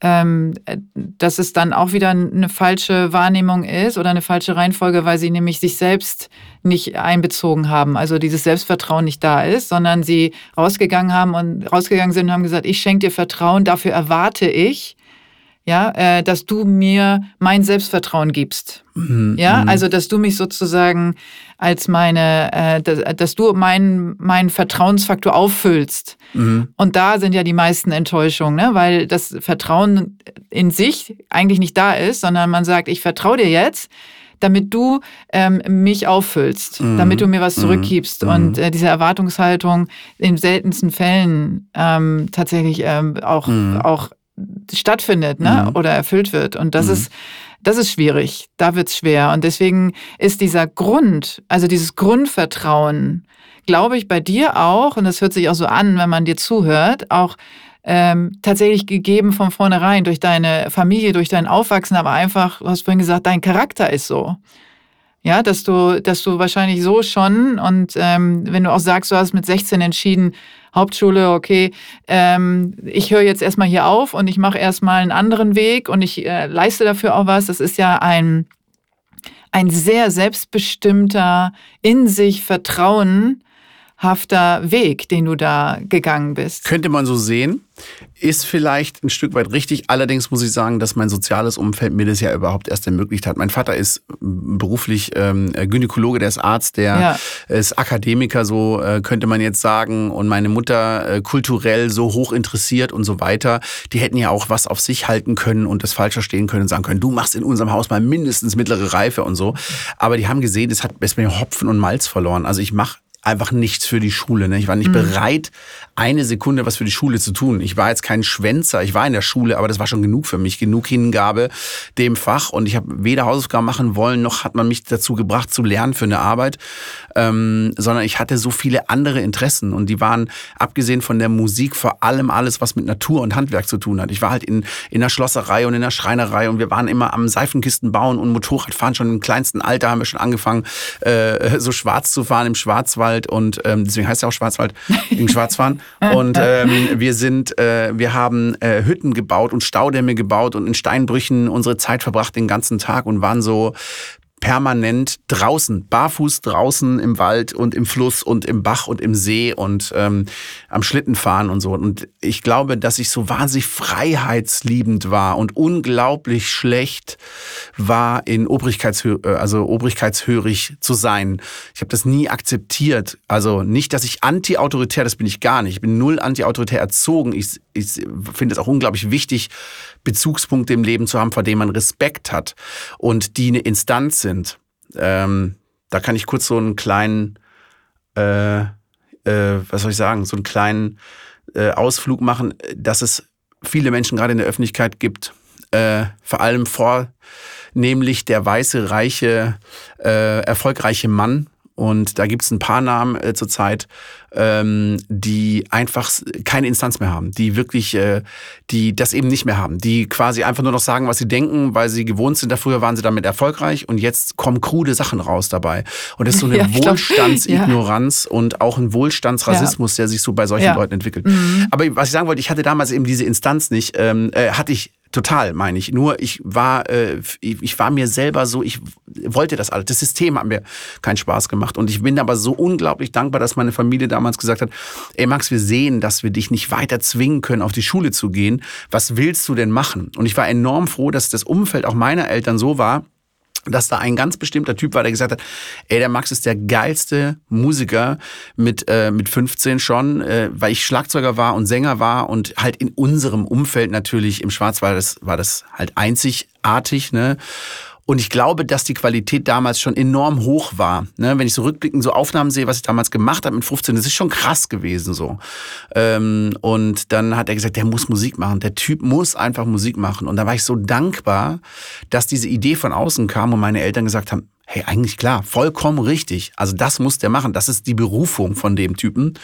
ähm, dass es dann auch wieder eine falsche Wahrnehmung ist oder eine falsche Reihenfolge, weil sie nämlich sich selbst nicht einbezogen haben, also dieses Selbstvertrauen nicht da ist, sondern sie rausgegangen haben und rausgegangen sind und haben gesagt, ich schenke dir Vertrauen, dafür erwarte ich, ja, äh, dass du mir mein Selbstvertrauen gibst. Mhm. Ja, mhm. also dass du mich sozusagen als meine, äh, dass, dass, du meinen mein Vertrauensfaktor auffüllst. Mhm. Und da sind ja die meisten Enttäuschungen, ne? weil das Vertrauen in sich eigentlich nicht da ist, sondern man sagt, ich vertraue dir jetzt, damit du ähm, mich auffüllst, mhm. damit du mir was mhm. zurückgibst. Mhm. Und äh, diese Erwartungshaltung in seltensten Fällen ähm, tatsächlich ähm, auch, mhm. auch stattfindet ne? Mhm. oder erfüllt wird. Und das mhm. ist das ist schwierig. Da wird es schwer. Und deswegen ist dieser Grund, also dieses Grundvertrauen, glaube ich, bei dir auch, und das hört sich auch so an, wenn man dir zuhört, auch ähm, tatsächlich gegeben von vornherein durch deine Familie, durch dein Aufwachsen, aber einfach, du hast vorhin gesagt, dein Charakter ist so. Ja, dass du, dass du wahrscheinlich so schon und ähm, wenn du auch sagst, du hast mit 16 entschieden, Hauptschule, okay, ähm, ich höre jetzt erstmal hier auf und ich mache erstmal einen anderen Weg und ich äh, leiste dafür auch was. Das ist ja ein, ein sehr selbstbestimmter, in sich vertrauenhafter Weg, den du da gegangen bist. Könnte man so sehen ist vielleicht ein Stück weit richtig. Allerdings muss ich sagen, dass mein soziales Umfeld mir das ja überhaupt erst ermöglicht hat. Mein Vater ist beruflich ähm, Gynäkologe, der ist Arzt, der ja. ist Akademiker, so äh, könnte man jetzt sagen. Und meine Mutter äh, kulturell so hoch interessiert und so weiter. Die hätten ja auch was auf sich halten können und das falsch verstehen können und sagen können, du machst in unserem Haus mal mindestens mittlere Reife und so. Aber die haben gesehen, es hat es mir Hopfen und Malz verloren. Also ich mache einfach nichts für die Schule. Ne? Ich war nicht mhm. bereit, eine Sekunde was für die Schule zu tun. Ich war jetzt kein Schwänzer, ich war in der Schule, aber das war schon genug für mich, genug Hingabe dem Fach. Und ich habe weder Hausaufgaben machen wollen, noch hat man mich dazu gebracht zu lernen für eine Arbeit, ähm, sondern ich hatte so viele andere Interessen. Und die waren, abgesehen von der Musik, vor allem alles, was mit Natur und Handwerk zu tun hat. Ich war halt in, in der Schlosserei und in der Schreinerei und wir waren immer am Seifenkisten bauen und Motorradfahren. Schon im kleinsten Alter haben wir schon angefangen, äh, so schwarz zu fahren im Schwarzwald Schwarzwald und ähm, deswegen heißt es auch Schwarzwald in Schwarzfahren. und ähm, wir sind, äh, wir haben äh, Hütten gebaut und Staudämme gebaut und in Steinbrüchen unsere Zeit verbracht den ganzen Tag und waren so permanent draußen, barfuß draußen im Wald und im Fluss und im Bach und im See und ähm, am Schlitten fahren und so. Und ich glaube, dass ich so wahnsinnig freiheitsliebend war und unglaublich schlecht war, in Obrigkeitshö äh, also obrigkeitshörig zu sein. Ich habe das nie akzeptiert. Also nicht, dass ich anti-autoritär, das bin ich gar nicht. Ich bin null anti-autoritär erzogen. Ich, ich finde es auch unglaublich wichtig, Bezugspunkte im Leben zu haben, vor denen man Respekt hat und die eine Instanz sind. Ähm, da kann ich kurz so einen kleinen, äh, äh, was soll ich sagen, so einen kleinen äh, Ausflug machen, dass es viele Menschen gerade in der Öffentlichkeit gibt, äh, vor allem vornehmlich der weiße, reiche, äh, erfolgreiche Mann, und da gibt es ein paar Namen äh, zurzeit, ähm, die einfach keine Instanz mehr haben, die wirklich, äh, die das eben nicht mehr haben, die quasi einfach nur noch sagen, was sie denken, weil sie gewohnt sind. Da früher waren sie damit erfolgreich und jetzt kommen krude Sachen raus dabei. Und das ist so eine ja, Wohlstandsignoranz ja. und auch ein Wohlstandsrassismus, ja. der sich so bei solchen Leuten entwickelt. Mhm. Aber was ich sagen wollte, ich hatte damals eben diese Instanz nicht, ähm, äh, hatte ich Total, meine ich. Nur ich war, äh, ich war mir selber so, ich wollte das alles. Das System hat mir keinen Spaß gemacht. Und ich bin aber so unglaublich dankbar, dass meine Familie damals gesagt hat, ey Max, wir sehen, dass wir dich nicht weiter zwingen können, auf die Schule zu gehen. Was willst du denn machen? Und ich war enorm froh, dass das Umfeld auch meiner Eltern so war, dass da ein ganz bestimmter Typ war, der gesagt hat, ey, der Max ist der geilste Musiker mit, äh, mit 15 schon, äh, weil ich Schlagzeuger war und Sänger war und halt in unserem Umfeld natürlich im Schwarzwald das, war das halt einzigartig, ne? Und ich glaube, dass die Qualität damals schon enorm hoch war. Ne? Wenn ich so rückblickend so Aufnahmen sehe, was ich damals gemacht habe mit 15, das ist schon krass gewesen so. Ähm, und dann hat er gesagt, der muss Musik machen. Der Typ muss einfach Musik machen. Und da war ich so dankbar, dass diese Idee von außen kam und meine Eltern gesagt haben, hey, eigentlich klar, vollkommen richtig. Also das muss der machen. Das ist die Berufung von dem Typen.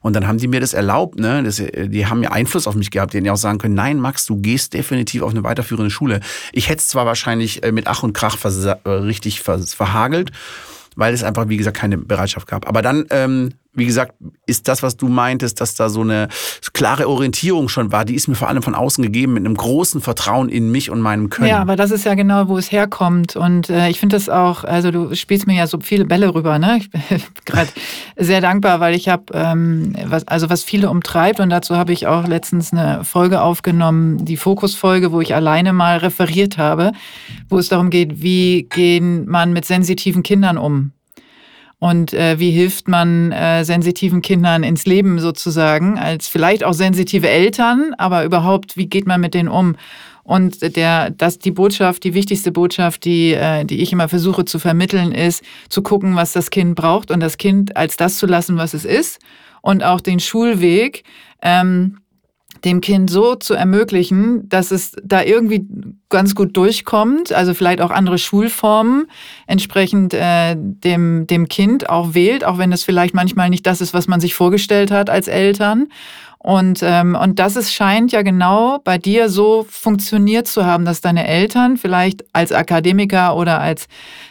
Und dann haben die mir das erlaubt, ne? Das, die haben ja Einfluss auf mich gehabt, denen ja auch sagen können, nein, Max, du gehst definitiv auf eine weiterführende Schule. Ich hätte es zwar wahrscheinlich äh, mit Ach und Krach äh, richtig verhagelt, weil es einfach, wie gesagt, keine Bereitschaft gab. Aber dann ähm, wie gesagt, ist das, was du meintest, dass da so eine klare Orientierung schon war, die ist mir vor allem von außen gegeben mit einem großen Vertrauen in mich und meinem Können. Ja, aber das ist ja genau, wo es herkommt. Und äh, ich finde das auch, also du spielst mir ja so viele Bälle rüber, ne? Ich bin gerade sehr dankbar, weil ich habe, ähm, was, also was viele umtreibt und dazu habe ich auch letztens eine Folge aufgenommen, die Fokusfolge, wo ich alleine mal referiert habe, wo es darum geht, wie gehen man mit sensitiven Kindern um und äh, wie hilft man äh, sensitiven Kindern ins Leben sozusagen, als vielleicht auch sensitive Eltern, aber überhaupt, wie geht man mit denen um? Und der, das, die Botschaft, die wichtigste Botschaft, die, äh, die ich immer versuche zu vermitteln, ist, zu gucken, was das Kind braucht und das Kind als das zu lassen, was es ist. Und auch den Schulweg ähm, dem Kind so zu ermöglichen, dass es da irgendwie ganz gut durchkommt, also vielleicht auch andere Schulformen entsprechend äh, dem, dem Kind auch wählt, auch wenn das vielleicht manchmal nicht das ist, was man sich vorgestellt hat als Eltern. Und, ähm, und das ist, scheint ja genau bei dir so funktioniert zu haben, dass deine Eltern vielleicht als Akademiker oder als,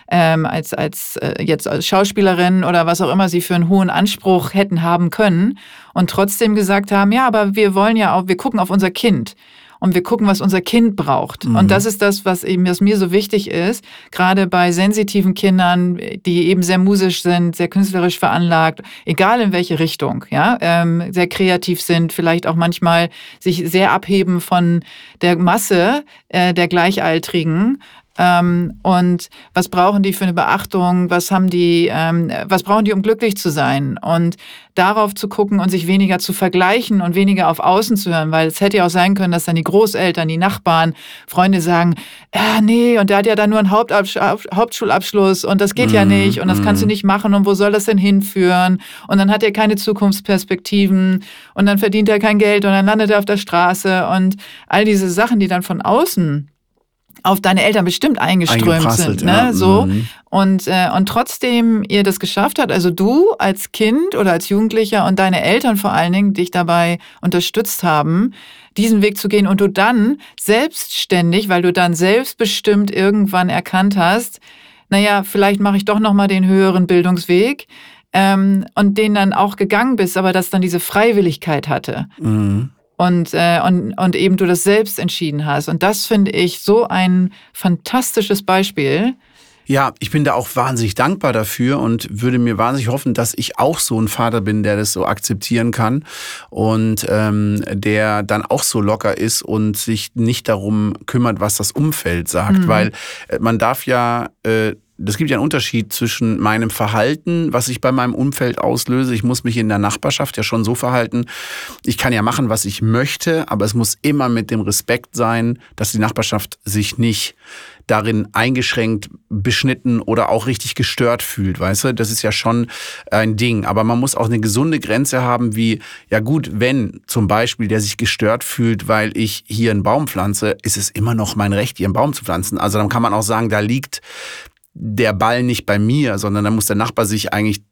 ähm, als, als äh, jetzt als Schauspielerin oder was auch immer sie für einen hohen Anspruch hätten haben können und trotzdem gesagt haben, ja, aber wir wollen ja auch, wir gucken auf unser Kind und wir gucken, was unser Kind braucht. Mhm. Und das ist das, was eben, was mir so wichtig ist, gerade bei sensitiven Kindern, die eben sehr musisch sind, sehr künstlerisch veranlagt, egal in welche Richtung, ja, ähm, sehr kreativ sind, vielleicht auch manchmal sich sehr abheben von der Masse äh, der Gleichaltrigen ähm, und was brauchen die für eine Beachtung? Was haben die, ähm, was brauchen die, um glücklich zu sein? Und darauf zu gucken und sich weniger zu vergleichen und weniger auf Außen zu hören, weil es hätte ja auch sein können, dass dann die Großeltern, die Nachbarn, Freunde sagen, ja, nee, und der hat ja dann nur einen Hauptabsch Hauptschulabschluss und das geht mm, ja mhm, nicht und das mm. kannst du mhm. nicht machen und wo soll das denn hinführen? Und dann hat er keine Zukunftsperspektiven und dann verdient er kein Geld und dann landet er auf der Straße und all diese Sachen, die dann von außen auf deine Eltern bestimmt eingeströmt sind, ne? Ja. So mhm. und äh, und trotzdem ihr das geschafft hat, also du als Kind oder als Jugendlicher und deine Eltern vor allen Dingen dich dabei unterstützt haben, diesen Weg zu gehen und du dann selbstständig, weil du dann selbstbestimmt irgendwann erkannt hast, naja, vielleicht mache ich doch noch mal den höheren Bildungsweg ähm, und den dann auch gegangen bist, aber das dann diese Freiwilligkeit hatte. Mhm. Und, äh, und, und eben du das selbst entschieden hast. Und das finde ich so ein fantastisches Beispiel. Ja, ich bin da auch wahnsinnig dankbar dafür und würde mir wahnsinnig hoffen, dass ich auch so ein Vater bin, der das so akzeptieren kann und ähm, der dann auch so locker ist und sich nicht darum kümmert, was das Umfeld sagt. Mhm. Weil äh, man darf ja äh, es gibt ja einen Unterschied zwischen meinem Verhalten, was ich bei meinem Umfeld auslöse. Ich muss mich in der Nachbarschaft ja schon so verhalten. Ich kann ja machen, was ich möchte, aber es muss immer mit dem Respekt sein, dass die Nachbarschaft sich nicht darin eingeschränkt, beschnitten oder auch richtig gestört fühlt, weißt du? Das ist ja schon ein Ding. Aber man muss auch eine gesunde Grenze haben, wie, ja gut, wenn zum Beispiel der sich gestört fühlt, weil ich hier einen Baum pflanze, ist es immer noch mein Recht, hier einen Baum zu pflanzen. Also dann kann man auch sagen, da liegt der Ball nicht bei mir, sondern da muss der Nachbar sich eigentlich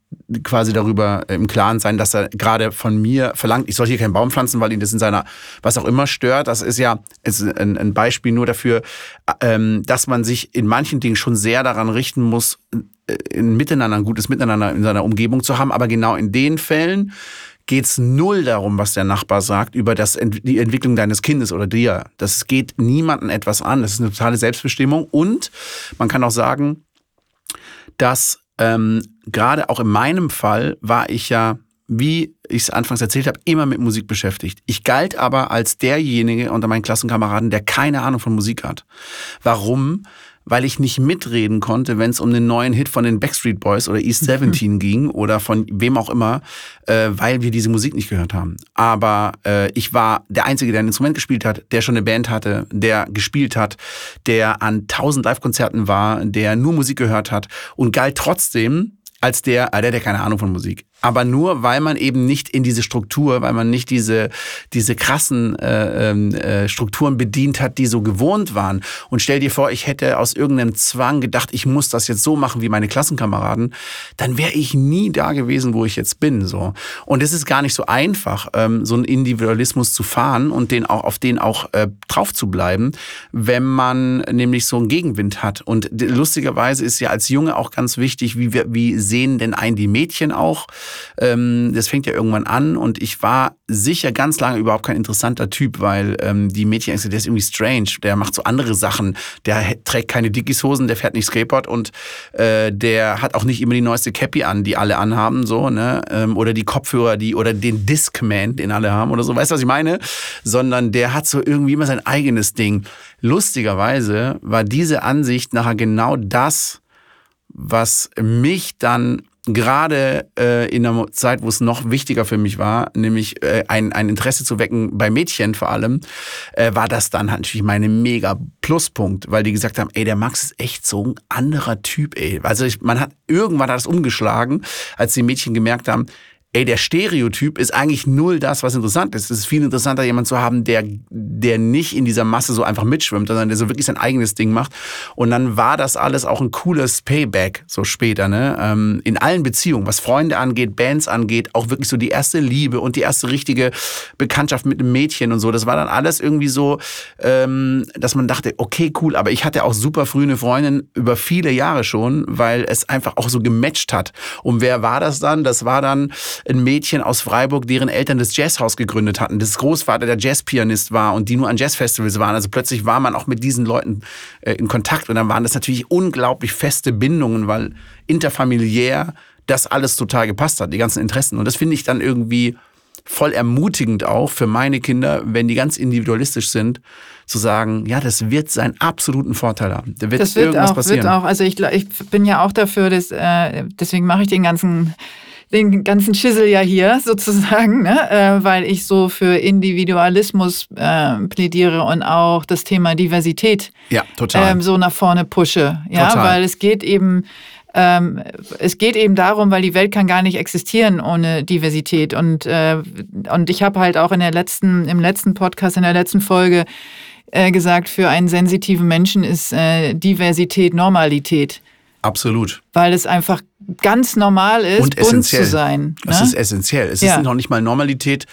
quasi darüber im Klaren sein, dass er gerade von mir verlangt, ich soll hier keinen Baum pflanzen, weil ihn das in seiner, was auch immer stört. Das ist ja ist ein, Beispiel nur dafür, ähm, dass man sich in manchen Dingen schon sehr daran richten muss, äh, ein Miteinander, ein gutes Miteinander in seiner Umgebung zu haben. Aber genau in den Fällen geht es null darum, was der Nachbar sagt, über das, die Entwicklung deines Kindes oder dir. Das geht niemandem etwas an. Das ist eine totale Selbstbestimmung. Und man kann auch sagen, dass ähm, gerade auch in meinem Fall war ich ja, wie ich es anfangs erzählt habe, immer mit Musik beschäftigt. Ich galt aber als derjenige unter meinen Klassenkameraden, der keine Ahnung von Musik hat. Warum? Weil ich nicht mitreden konnte, wenn es um den neuen Hit von den Backstreet Boys oder East 17 mhm. ging oder von wem auch immer, äh, weil wir diese Musik nicht gehört haben. Aber äh, ich war der Einzige, der ein Instrument gespielt hat, der schon eine Band hatte, der gespielt hat, der an tausend Live-Konzerten war, der nur Musik gehört hat und galt trotzdem als der, ah, der, der keine Ahnung von Musik aber nur weil man eben nicht in diese Struktur, weil man nicht diese diese krassen äh, ähm, äh, Strukturen bedient hat, die so gewohnt waren. Und stell dir vor, ich hätte aus irgendeinem Zwang gedacht, ich muss das jetzt so machen wie meine Klassenkameraden, dann wäre ich nie da gewesen, wo ich jetzt bin. So und es ist gar nicht so einfach, ähm, so einen Individualismus zu fahren und den auch auf den auch äh, drauf zu bleiben, wenn man nämlich so einen Gegenwind hat. Und lustigerweise ist ja als Junge auch ganz wichtig, wie wir, wie sehen denn ein die Mädchen auch ähm, das fängt ja irgendwann an und ich war sicher ganz lange überhaupt kein interessanter Typ, weil ähm, die Mädchen, der ist irgendwie strange, der macht so andere Sachen, der trägt keine Dickies-Hosen, der fährt nicht Skateboard und äh, der hat auch nicht immer die neueste Cappy an, die alle anhaben, so, ne, ähm, oder die Kopfhörer, die, oder den Discman, den alle haben oder so, weißt du, was ich meine? Sondern der hat so irgendwie immer sein eigenes Ding. Lustigerweise war diese Ansicht nachher genau das, was mich dann gerade äh, in einer Zeit, wo es noch wichtiger für mich war, nämlich äh, ein, ein Interesse zu wecken bei Mädchen vor allem, äh, war das dann halt natürlich meine mega Pluspunkt, weil die gesagt haben, ey, der Max ist echt so ein anderer Typ, ey. Also ich, man hat irgendwann hat das umgeschlagen, als die Mädchen gemerkt haben, ey, der Stereotyp ist eigentlich null das, was interessant ist. Es ist viel interessanter, jemanden zu haben, der, der nicht in dieser Masse so einfach mitschwimmt, sondern der so wirklich sein eigenes Ding macht. Und dann war das alles auch ein cooles Payback, so später, ne? Ähm, in allen Beziehungen, was Freunde angeht, Bands angeht, auch wirklich so die erste Liebe und die erste richtige Bekanntschaft mit einem Mädchen und so. Das war dann alles irgendwie so, ähm, dass man dachte, okay, cool, aber ich hatte auch super früh eine Freundin über viele Jahre schon, weil es einfach auch so gematcht hat. Und wer war das dann? Das war dann ein Mädchen aus Freiburg, deren Eltern das Jazzhaus gegründet hatten, das Großvater der Jazzpianist war und die nur an Jazzfestivals waren. Also plötzlich war man auch mit diesen Leuten äh, in Kontakt und dann waren das natürlich unglaublich feste Bindungen, weil interfamiliär das alles total gepasst hat, die ganzen Interessen. Und das finde ich dann irgendwie voll ermutigend auch für meine Kinder, wenn die ganz individualistisch sind, zu sagen, ja, das wird seinen absoluten Vorteil haben. Da wird, das wird irgendwas auch, passieren. Wird auch. Also ich, ich bin ja auch dafür, dass, äh, deswegen mache ich den ganzen den ganzen Schissel ja hier sozusagen, ne? äh, weil ich so für Individualismus äh, plädiere und auch das Thema Diversität ja. Ähm, so nach vorne pushe. Ja, total. weil es geht eben ähm, es geht eben darum, weil die Welt kann gar nicht existieren ohne Diversität. Und, äh, und ich habe halt auch in der letzten, im letzten Podcast, in der letzten Folge äh, gesagt, für einen sensitiven Menschen ist äh, Diversität Normalität. Absolut. Weil es einfach ganz normal ist, und bunt zu sein. Ne? Das ist essentiell. Es ja. ist noch nicht mal Normalität,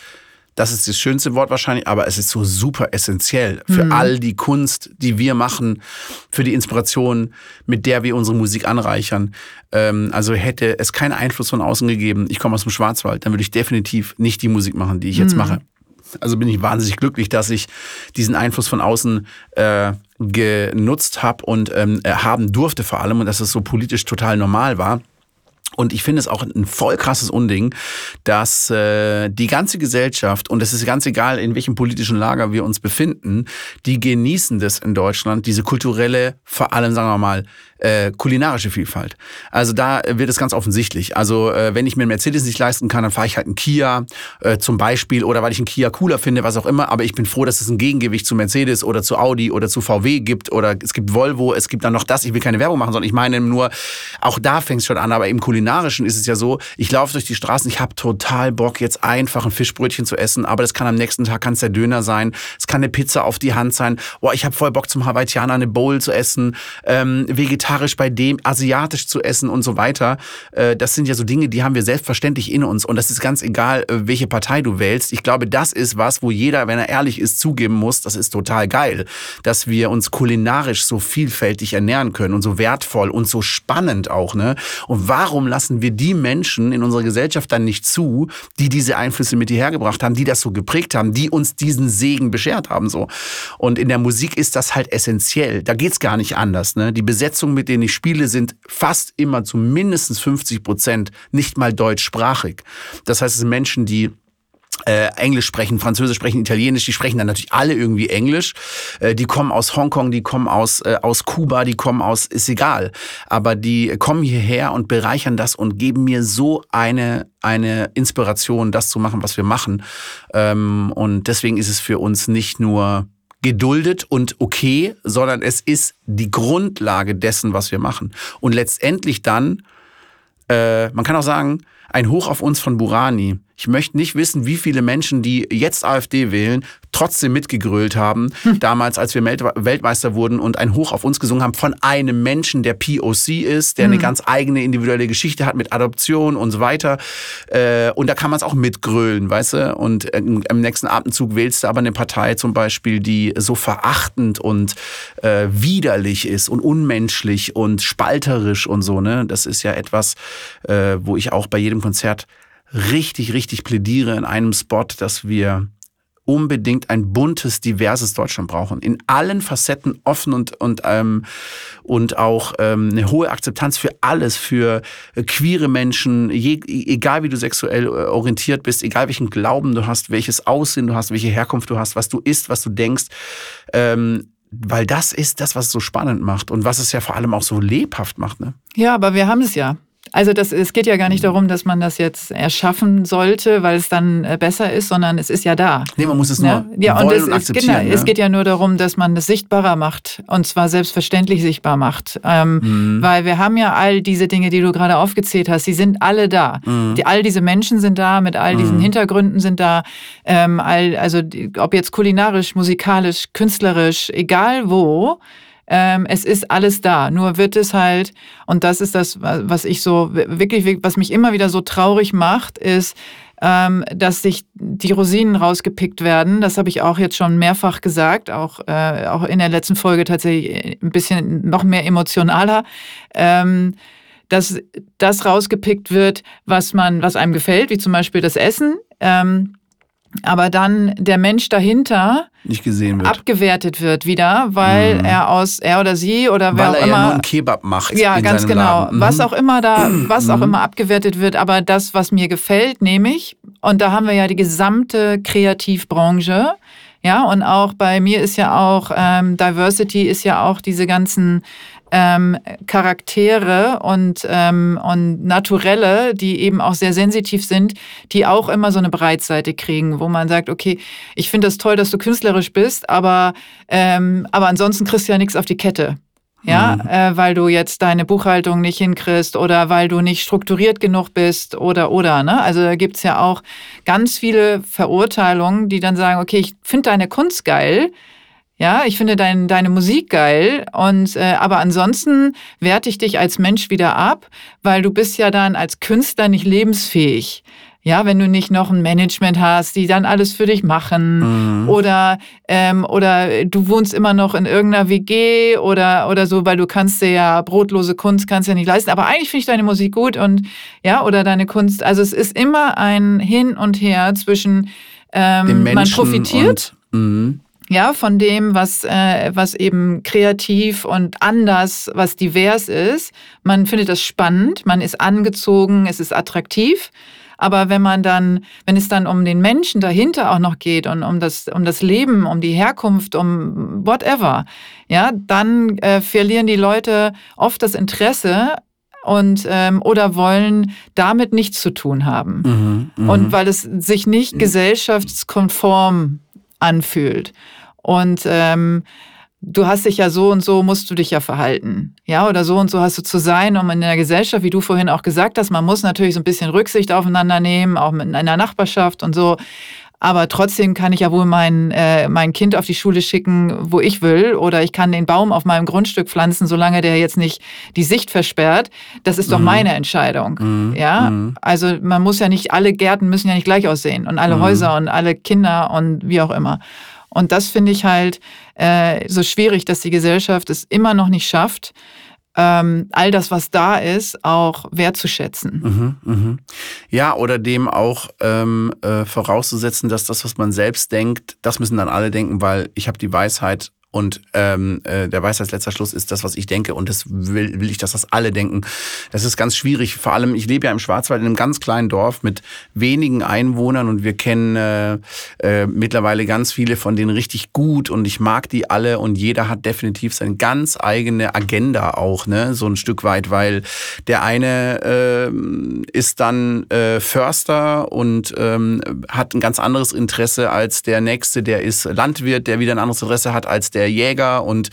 Das ist das schönste Wort wahrscheinlich, aber es ist so super essentiell für mhm. all die Kunst, die wir machen, für die Inspiration, mit der wir unsere Musik anreichern. Ähm, also hätte es keinen Einfluss von außen gegeben, ich komme aus dem Schwarzwald, dann würde ich definitiv nicht die Musik machen, die ich jetzt mhm. mache. Also bin ich wahnsinnig glücklich, dass ich diesen Einfluss von außen äh, genutzt habe und ähm, äh, haben durfte vor allem und dass es so politisch total normal war. Und ich finde es auch ein voll krasses Unding, dass äh, die ganze Gesellschaft, und es ist ganz egal, in welchem politischen Lager wir uns befinden, die genießen das in Deutschland, diese kulturelle, vor allem, sagen wir mal, äh, kulinarische Vielfalt. Also da wird es ganz offensichtlich. Also äh, wenn ich mir einen Mercedes nicht leisten kann, dann fahre ich halt einen Kia äh, zum Beispiel oder weil ich einen Kia cooler finde, was auch immer. Aber ich bin froh, dass es ein Gegengewicht zu Mercedes oder zu Audi oder zu VW gibt oder es gibt Volvo, es gibt dann noch das. Ich will keine Werbung machen, sondern ich meine nur, auch da fängt es schon an. Aber im Kulinarischen ist es ja so, ich laufe durch die Straßen, ich habe total Bock, jetzt einfach ein Fischbrötchen zu essen, aber das kann am nächsten Tag kann es der Döner sein, es kann eine Pizza auf die Hand sein. Boah, ich habe voll Bock zum Hawaiianer eine Bowl zu essen, ähm, vegetarisch vegetarisch bei dem, asiatisch zu essen und so weiter. Äh, das sind ja so Dinge, die haben wir selbstverständlich in uns. Und das ist ganz egal, äh, welche Partei du wählst. Ich glaube, das ist was, wo jeder, wenn er ehrlich ist, zugeben muss, das ist total geil, dass wir uns kulinarisch so vielfältig ernähren können und so wertvoll und so spannend auch. Ne? Und warum lassen wir die Menschen in unserer Gesellschaft dann nicht zu, die diese Einflüsse mit hierher gebracht haben, die das so geprägt haben, die uns diesen Segen beschert haben? so. Und in der Musik ist das halt essentiell. Da geht's gar nicht anders. Ne? Die Besetzung mit denen ich spiele, sind fast immer zu mindestens 50 Prozent nicht mal deutschsprachig. Das heißt, es sind Menschen, die äh, Englisch sprechen, Französisch sprechen, Italienisch, die sprechen dann natürlich alle irgendwie Englisch. Äh, die kommen aus Hongkong, die kommen aus, äh, aus Kuba, die kommen aus, ist egal. Aber die kommen hierher und bereichern das und geben mir so eine, eine Inspiration, das zu machen, was wir machen. Ähm, und deswegen ist es für uns nicht nur geduldet und okay, sondern es ist die Grundlage dessen, was wir machen. Und letztendlich dann, äh, man kann auch sagen, ein Hoch auf uns von Burani. Ich möchte nicht wissen, wie viele Menschen, die jetzt AfD wählen, trotzdem mitgegrölt haben, hm. damals, als wir Weltmeister wurden und ein Hoch auf uns gesungen haben von einem Menschen, der POC ist, der hm. eine ganz eigene individuelle Geschichte hat mit Adoption und so weiter. Äh, und da kann man es auch mitgrölen, weißt du? Und im nächsten Atemzug wählst du aber eine Partei zum Beispiel, die so verachtend und äh, widerlich ist und unmenschlich und spalterisch und so, ne? Das ist ja etwas, äh, wo ich auch bei jedem Konzert richtig, richtig plädiere in einem Spot, dass wir unbedingt ein buntes, diverses Deutschland brauchen. In allen Facetten offen und, und, ähm, und auch ähm, eine hohe Akzeptanz für alles, für äh, queere Menschen, je, egal wie du sexuell äh, orientiert bist, egal welchen Glauben du hast, welches Aussehen du hast, welche Herkunft du hast, was du isst, was du denkst. Ähm, weil das ist das, was es so spannend macht und was es ja vor allem auch so lebhaft macht. Ne? Ja, aber wir haben es ja. Also das, es geht ja gar nicht darum, dass man das jetzt erschaffen sollte, weil es dann äh, besser ist, sondern es ist ja da. Nee, man muss es nur ja, ja und, es, und akzeptieren. Geht, ja. es geht ja nur darum, dass man es sichtbarer macht und zwar selbstverständlich sichtbar macht. Ähm, mhm. Weil wir haben ja all diese Dinge, die du gerade aufgezählt hast, die sind alle da. Mhm. Die, all diese Menschen sind da, mit all diesen mhm. Hintergründen sind da. Ähm, all, also ob jetzt kulinarisch, musikalisch, künstlerisch, egal wo, ähm, es ist alles da. Nur wird es halt, und das ist das, was ich so wirklich, was mich immer wieder so traurig macht, ist, ähm, dass sich die Rosinen rausgepickt werden. Das habe ich auch jetzt schon mehrfach gesagt, auch, äh, auch in der letzten Folge tatsächlich ein bisschen noch mehr emotionaler. Ähm, dass das rausgepickt wird, was man, was einem gefällt, wie zum Beispiel das Essen. Ähm, aber dann der Mensch dahinter nicht gesehen wird. abgewertet wird wieder, weil mhm. er aus er oder sie oder wer weil auch er immer ja nur einen Kebab macht. Ja, ganz genau. Mhm. Was auch immer da, was auch mhm. immer abgewertet wird, aber das, was mir gefällt, nehme ich. Und da haben wir ja die gesamte Kreativbranche. Ja, und auch bei mir ist ja auch ähm, Diversity ist ja auch diese ganzen ähm, Charaktere und, ähm, und Naturelle, die eben auch sehr sensitiv sind, die auch immer so eine Breitseite kriegen, wo man sagt, okay, ich finde das toll, dass du künstlerisch bist, aber, ähm, aber ansonsten kriegst du ja nichts auf die Kette. Ja, mhm. äh, weil du jetzt deine Buchhaltung nicht hinkriegst oder weil du nicht strukturiert genug bist oder oder. Ne? Also da gibt's ja auch ganz viele Verurteilungen, die dann sagen, okay, ich finde deine Kunst geil, ja, ich finde dein, deine Musik geil und äh, aber ansonsten werte ich dich als Mensch wieder ab, weil du bist ja dann als Künstler nicht lebensfähig. Ja, wenn du nicht noch ein Management hast, die dann alles für dich machen mhm. oder ähm, oder du wohnst immer noch in irgendeiner WG oder oder so, weil du kannst dir ja brotlose Kunst kannst ja nicht leisten. Aber eigentlich finde ich deine Musik gut und ja oder deine Kunst. Also es ist immer ein Hin und Her zwischen ähm, man profitiert. Und, mhm ja, von dem, was, äh, was eben kreativ und anders, was divers ist. Man findet das spannend, man ist angezogen, es ist attraktiv. Aber wenn man dann, wenn es dann um den Menschen dahinter auch noch geht und um das, um das Leben, um die Herkunft, um whatever, ja, dann äh, verlieren die Leute oft das Interesse und ähm, oder wollen damit nichts zu tun haben. Mhm, mh. Und weil es sich nicht gesellschaftskonform anfühlt. Und ähm, du hast dich ja so und so, musst du dich ja verhalten. Ja, oder so und so hast du zu sein, um in der Gesellschaft, wie du vorhin auch gesagt hast, man muss natürlich so ein bisschen Rücksicht aufeinander nehmen, auch in einer Nachbarschaft und so. Aber trotzdem kann ich ja wohl mein, äh, mein Kind auf die Schule schicken, wo ich will. Oder ich kann den Baum auf meinem Grundstück pflanzen, solange der jetzt nicht die Sicht versperrt. Das ist doch mhm. meine Entscheidung. Mhm. Ja, mhm. also man muss ja nicht, alle Gärten müssen ja nicht gleich aussehen und alle mhm. Häuser und alle Kinder und wie auch immer. Und das finde ich halt äh, so schwierig, dass die Gesellschaft es immer noch nicht schafft, ähm, all das, was da ist, auch wertzuschätzen. Mhm, mh. Ja, oder dem auch ähm, äh, vorauszusetzen, dass das, was man selbst denkt, das müssen dann alle denken, weil ich habe die Weisheit und ähm, äh, der als letzter Schluss ist das, was ich denke. Und das will, will ich, dass das alle denken. Das ist ganz schwierig. Vor allem, ich lebe ja im Schwarzwald in einem ganz kleinen Dorf mit wenigen Einwohnern und wir kennen äh, äh, mittlerweile ganz viele von denen richtig gut und ich mag die alle und jeder hat definitiv seine ganz eigene Agenda auch, ne? So ein Stück weit, weil der eine äh, ist dann äh, Förster und ähm, hat ein ganz anderes Interesse als der nächste, der ist Landwirt, der wieder ein anderes Interesse hat als der der Jäger. Und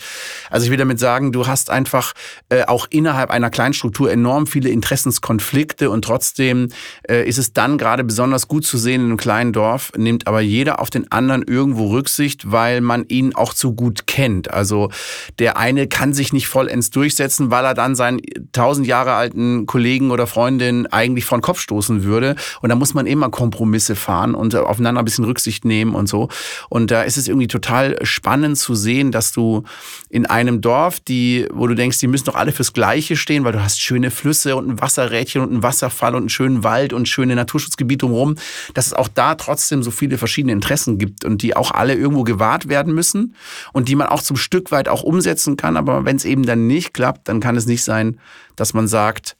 also ich will damit sagen, du hast einfach äh, auch innerhalb einer Kleinstruktur enorm viele Interessenskonflikte. Und trotzdem äh, ist es dann gerade besonders gut zu sehen in einem kleinen Dorf, nimmt aber jeder auf den anderen irgendwo Rücksicht, weil man ihn auch zu gut kennt. Also der eine kann sich nicht vollends durchsetzen, weil er dann seinen tausend Jahre alten Kollegen oder Freundin eigentlich vor den Kopf stoßen würde. Und da muss man immer Kompromisse fahren und aufeinander ein bisschen Rücksicht nehmen und so. Und da ist es irgendwie total spannend zu sehen, sehen, dass du in einem Dorf, die, wo du denkst, die müssen doch alle fürs Gleiche stehen, weil du hast schöne Flüsse und ein Wasserrädchen und einen Wasserfall und einen schönen Wald und schöne Naturschutzgebiete drumherum, dass es auch da trotzdem so viele verschiedene Interessen gibt und die auch alle irgendwo gewahrt werden müssen und die man auch zum Stück weit auch umsetzen kann. Aber wenn es eben dann nicht klappt, dann kann es nicht sein, dass man sagt,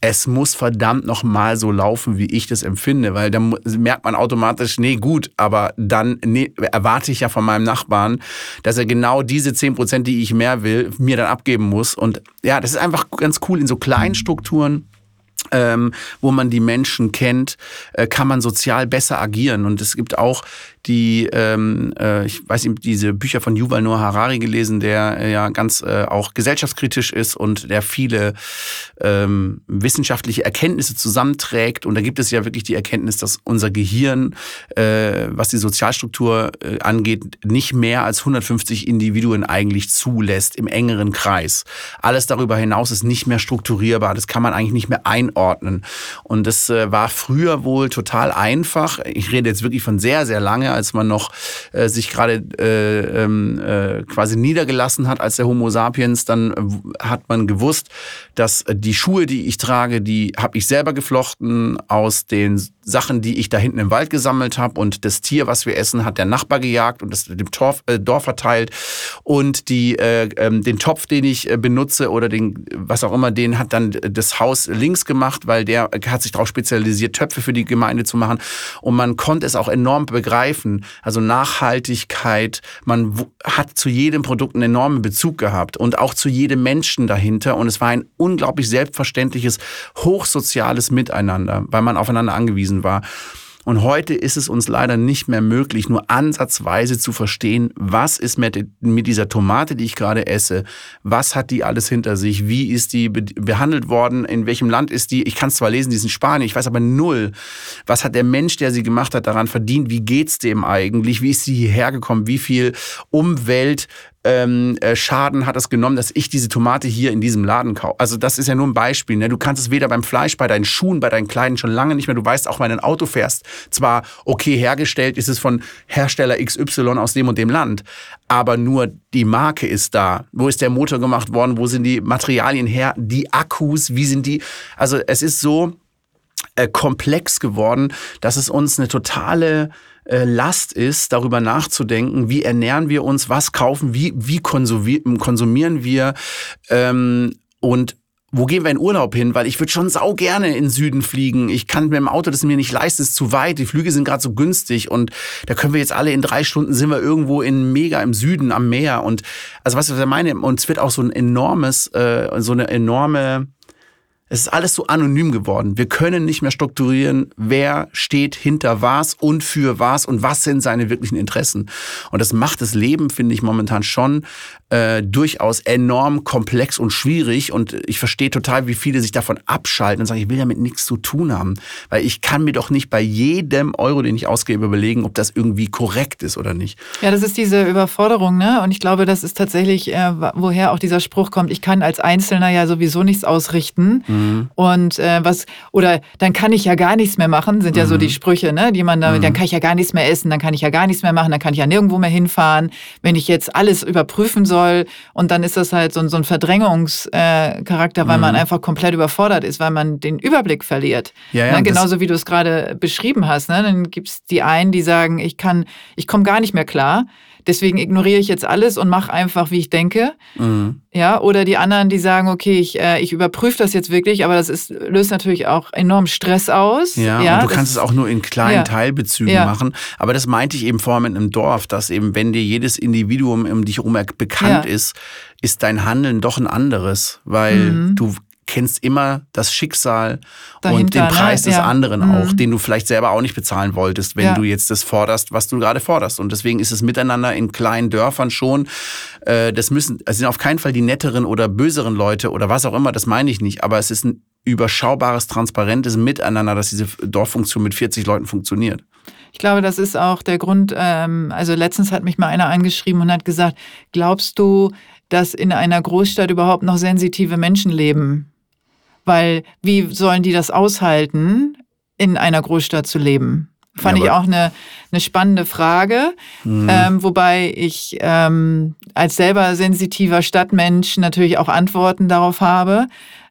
es muss verdammt noch mal so laufen, wie ich das empfinde, weil dann merkt man automatisch, nee, gut, aber dann nee, erwarte ich ja von meinem Nachbarn, dass er genau diese zehn Prozent, die ich mehr will, mir dann abgeben muss. Und ja, das ist einfach ganz cool in so kleinen Strukturen ähm, wo man die Menschen kennt, äh, kann man sozial besser agieren. Und es gibt auch die, ähm, äh, ich weiß nicht, diese Bücher von Yuval Noah Harari gelesen, der äh, ja ganz äh, auch gesellschaftskritisch ist und der viele ähm, wissenschaftliche Erkenntnisse zusammenträgt. Und da gibt es ja wirklich die Erkenntnis, dass unser Gehirn, äh, was die Sozialstruktur äh, angeht, nicht mehr als 150 Individuen eigentlich zulässt im engeren Kreis. Alles darüber hinaus ist nicht mehr strukturierbar. Das kann man eigentlich nicht mehr einordnen. Und das äh, war früher wohl total einfach. Ich rede jetzt wirklich von sehr, sehr lange als man noch äh, sich gerade äh, ähm, äh, quasi niedergelassen hat als der Homo sapiens, dann äh, hat man gewusst, dass die Schuhe, die ich trage, die habe ich selber geflochten aus den Sachen, die ich da hinten im Wald gesammelt habe und das Tier, was wir essen, hat der Nachbar gejagt und das dem Torf, äh, Dorf verteilt. Und die, äh, ähm, den Topf, den ich äh, benutze oder den, was auch immer, den hat dann das Haus links gemacht, weil der hat sich darauf spezialisiert, Töpfe für die Gemeinde zu machen. Und man konnte es auch enorm begreifen, also Nachhaltigkeit, man hat zu jedem Produkt einen enormen Bezug gehabt und auch zu jedem Menschen dahinter und es war ein unglaublich selbstverständliches, hochsoziales Miteinander, weil man aufeinander angewiesen war. Und heute ist es uns leider nicht mehr möglich, nur ansatzweise zu verstehen, was ist mit, dieser Tomate, die ich gerade esse, was hat die alles hinter sich, wie ist die behandelt worden, in welchem Land ist die. Ich kann es zwar lesen, die ist in Spanien, ich weiß aber null, was hat der Mensch, der sie gemacht hat, daran verdient, wie geht's dem eigentlich, wie ist sie hierher gekommen, wie viel Umwelt ähm, äh, Schaden hat es genommen, dass ich diese Tomate hier in diesem Laden kaufe. Also das ist ja nur ein Beispiel. Ne? Du kannst es weder beim Fleisch, bei deinen Schuhen, bei deinen Kleidern schon lange nicht mehr. Du weißt auch, wenn du ein Auto fährst, zwar okay hergestellt, ist es von Hersteller XY aus dem und dem Land, aber nur die Marke ist da. Wo ist der Motor gemacht worden? Wo sind die Materialien her? Die Akkus, wie sind die? Also es ist so äh, komplex geworden, dass es uns eine totale äh, Last ist, darüber nachzudenken, wie ernähren wir uns, was kaufen, wie, wie konsumieren wir ähm, und wo gehen wir in Urlaub hin? Weil ich würde schon sau gerne in Süden fliegen. Ich kann mit dem Auto das mir nicht leisten, ist zu weit. Die Flüge sind gerade so günstig und da können wir jetzt alle in drei Stunden sind wir irgendwo in mega im Süden am Meer und also was ich meine und es wird auch so ein enormes, äh, so eine enorme es ist alles so anonym geworden. Wir können nicht mehr strukturieren, wer steht hinter was und für was und was sind seine wirklichen Interessen. Und das macht das Leben, finde ich, momentan schon äh, durchaus enorm komplex und schwierig. Und ich verstehe total, wie viele sich davon abschalten und sagen, ich will damit nichts zu tun haben. Weil ich kann mir doch nicht bei jedem Euro, den ich ausgebe, überlegen, ob das irgendwie korrekt ist oder nicht. Ja, das ist diese Überforderung, ne? Und ich glaube, das ist tatsächlich, äh, woher auch dieser Spruch kommt, ich kann als Einzelner ja sowieso nichts ausrichten. Mhm. Mhm. Und äh, was, oder dann kann ich ja gar nichts mehr machen, sind ja mhm. so die Sprüche, ne, die man damit, mhm. dann kann ich ja gar nichts mehr essen, dann kann ich ja gar nichts mehr machen, dann kann ich ja nirgendwo mehr hinfahren. Wenn ich jetzt alles überprüfen soll und dann ist das halt so, so ein Verdrängungscharakter, äh, weil man mhm. einfach komplett überfordert ist, weil man den Überblick verliert. Ja, ja, ne? Genauso wie du es gerade beschrieben hast. Ne? Dann gibt es die einen, die sagen, ich kann, ich komme gar nicht mehr klar. Deswegen ignoriere ich jetzt alles und mache einfach, wie ich denke. Mhm. Ja, oder die anderen, die sagen, okay, ich, äh, ich überprüfe das jetzt wirklich, aber das ist, löst natürlich auch enorm Stress aus. Ja, ja und du kannst es auch nur in kleinen ja. Teilbezügen ja. machen. Aber das meinte ich eben vorher mit einem Dorf, dass eben, wenn dir jedes Individuum um dich herum bekannt ist, ist dein Handeln doch ein anderes, weil mhm. du kennst immer das Schicksal Dahinter, und den ne? Preis ne? des ja. anderen mhm. auch, den du vielleicht selber auch nicht bezahlen wolltest, wenn ja. du jetzt das forderst, was du gerade forderst. Und deswegen ist es miteinander in kleinen Dörfern schon, äh, das müssen, es sind auf keinen Fall die netteren oder böseren Leute oder was auch immer, das meine ich nicht, aber es ist ein überschaubares, transparentes Miteinander, dass diese Dorffunktion mit 40 Leuten funktioniert. Ich glaube, das ist auch der Grund, ähm, also letztens hat mich mal einer angeschrieben und hat gesagt, glaubst du, dass in einer Großstadt überhaupt noch sensitive Menschen leben? Weil wie sollen die das aushalten, in einer Großstadt zu leben? Fand ja, ich auch eine, eine spannende Frage, mhm. ähm, wobei ich ähm, als selber sensitiver Stadtmensch natürlich auch Antworten darauf habe.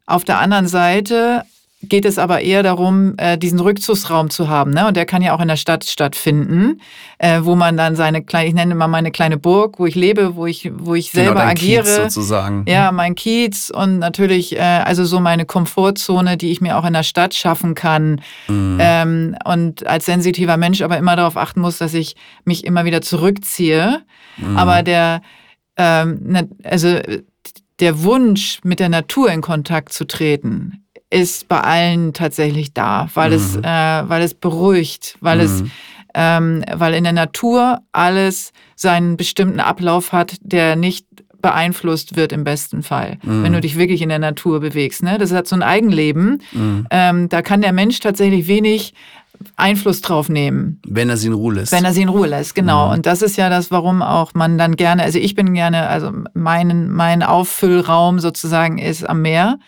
Auf der anderen Seite geht es aber eher darum, äh, diesen Rückzugsraum zu haben. Ne? Und der kann ja auch in der Stadt stattfinden, äh, wo man dann seine kleine, ich nenne mal meine kleine Burg, wo ich lebe, wo ich, wo ich genau, selber agiere. Kiez sozusagen. Ja, mein Kiez und natürlich äh, also so meine Komfortzone, die ich mir auch in der Stadt schaffen kann. Mhm. Ähm, und als sensitiver Mensch aber immer darauf achten muss, dass ich mich immer wieder zurückziehe. Mhm. Aber der, ähm, ne, also der Wunsch, mit der Natur in Kontakt zu treten, ist bei allen tatsächlich da, weil, mhm. es, äh, weil es beruhigt, weil mhm. es ähm, weil in der Natur alles seinen bestimmten Ablauf hat, der nicht beeinflusst wird im besten Fall, mhm. wenn du dich wirklich in der Natur bewegst. Ne? Das hat so ein Eigenleben. Mhm. Ähm, da kann der Mensch tatsächlich wenig Einfluss drauf nehmen. Wenn er sie in Ruhe lässt. Wenn er sie in Ruhe lässt, genau. Mhm. Und das ist ja das, warum auch man dann gerne, also ich bin gerne, also mein, mein Auffüllraum sozusagen ist am Meer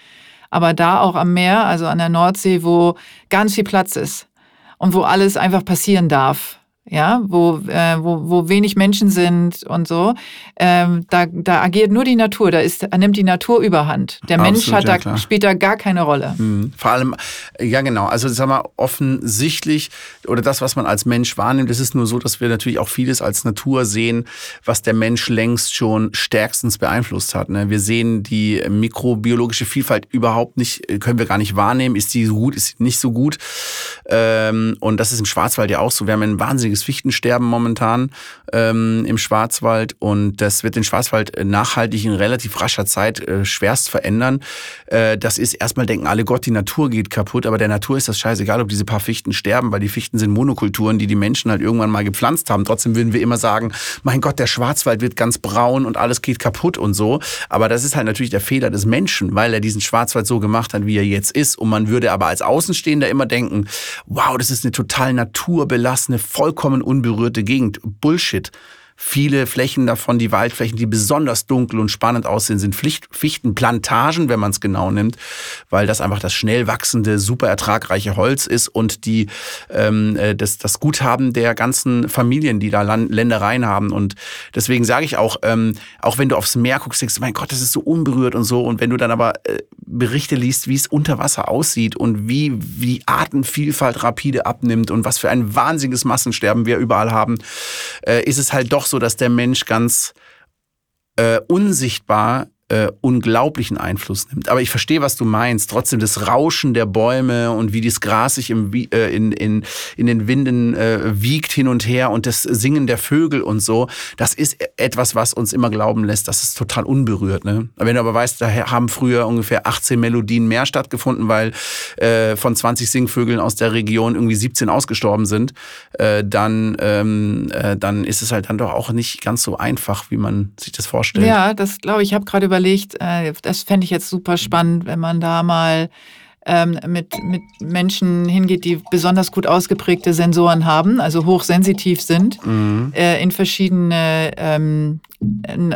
aber da auch am Meer, also an der Nordsee, wo ganz viel Platz ist und wo alles einfach passieren darf ja, wo, äh, wo, wo wenig Menschen sind und so, ähm, da, da agiert nur die Natur, da, ist, nimmt die Natur überhand. Der Absolut, Mensch hat ja, da, klar. spielt da gar keine Rolle. Mhm. Vor allem, ja genau, also sag mal, offensichtlich, oder das, was man als Mensch wahrnimmt, es ist nur so, dass wir natürlich auch vieles als Natur sehen, was der Mensch längst schon stärkstens beeinflusst hat. Ne? Wir sehen die mikrobiologische Vielfalt überhaupt nicht, können wir gar nicht wahrnehmen. Ist die gut, ist sie nicht so gut? Ähm, und das ist im Schwarzwald ja auch so. Wir haben ein wahnsinniges riesiges Fichtensterben momentan ähm, im Schwarzwald und das wird den Schwarzwald nachhaltig in relativ rascher Zeit äh, schwerst verändern. Äh, das ist erstmal denken alle, Gott, die Natur geht kaputt, aber der Natur ist das scheißegal, ob diese paar Fichten sterben, weil die Fichten sind Monokulturen, die die Menschen halt irgendwann mal gepflanzt haben. Trotzdem würden wir immer sagen, mein Gott, der Schwarzwald wird ganz braun und alles geht kaputt und so. Aber das ist halt natürlich der Fehler des Menschen, weil er diesen Schwarzwald so gemacht hat, wie er jetzt ist. Und man würde aber als Außenstehender immer denken, wow, das ist eine total naturbelassene, vollkommen unberührte Gegend. Bullshit. Viele Flächen davon, die Waldflächen, die besonders dunkel und spannend aussehen, sind Fichtenplantagen, wenn man es genau nimmt, weil das einfach das schnell wachsende, super ertragreiche Holz ist und die ähm, äh, das, das Guthaben der ganzen Familien, die da Land, Ländereien haben. Und deswegen sage ich auch, ähm, auch wenn du aufs Meer guckst, denkst du, mein Gott, das ist so unberührt und so. Und wenn du dann aber äh, Berichte liest, wie es unter Wasser aussieht und wie, wie Artenvielfalt rapide abnimmt und was für ein wahnsinniges Massensterben wir überall haben, äh, ist es halt doch so, dass der Mensch ganz äh, unsichtbar äh, unglaublichen Einfluss nimmt. Aber ich verstehe, was du meinst. Trotzdem das Rauschen der Bäume und wie das Gras sich im, äh, in, in, in den Winden äh, wiegt hin und her und das Singen der Vögel und so, das ist etwas, was uns immer glauben lässt, dass es total unberührt. Ne? Wenn du aber weißt, da haben früher ungefähr 18 Melodien mehr stattgefunden, weil äh, von 20 Singvögeln aus der Region irgendwie 17 ausgestorben sind, äh, dann, ähm, äh, dann ist es halt dann doch auch nicht ganz so einfach, wie man sich das vorstellt. Ja, das glaube ich. Ich habe gerade über überlegt, äh, das fände ich jetzt super spannend, wenn man da mal ähm, mit, mit Menschen hingeht, die besonders gut ausgeprägte Sensoren haben, also hochsensitiv sind, mhm. äh, in verschiedene ähm,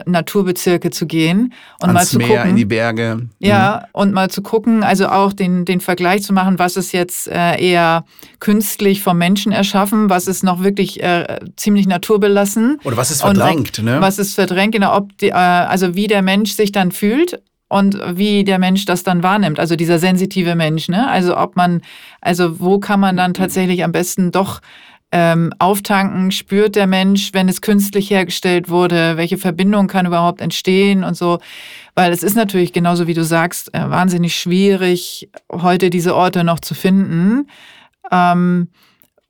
Naturbezirke zu gehen und Ans mal zu Meer, gucken. in die Berge. Mhm. Ja, und mal zu gucken, also auch den, den Vergleich zu machen, was ist jetzt äh, eher künstlich vom Menschen erschaffen, was ist noch wirklich äh, ziemlich naturbelassen. Oder was ist verdrängt, ob, ne? Was ist verdrängt, genau, ob die, äh, also wie der Mensch sich dann fühlt und wie der Mensch das dann wahrnimmt, also dieser sensitive Mensch, ne? Also ob man, also wo kann man dann tatsächlich am besten doch ähm, auftanken, spürt der Mensch, wenn es künstlich hergestellt wurde, welche Verbindung kann überhaupt entstehen und so. Weil es ist natürlich, genauso wie du sagst, äh, wahnsinnig schwierig, heute diese Orte noch zu finden. Ähm,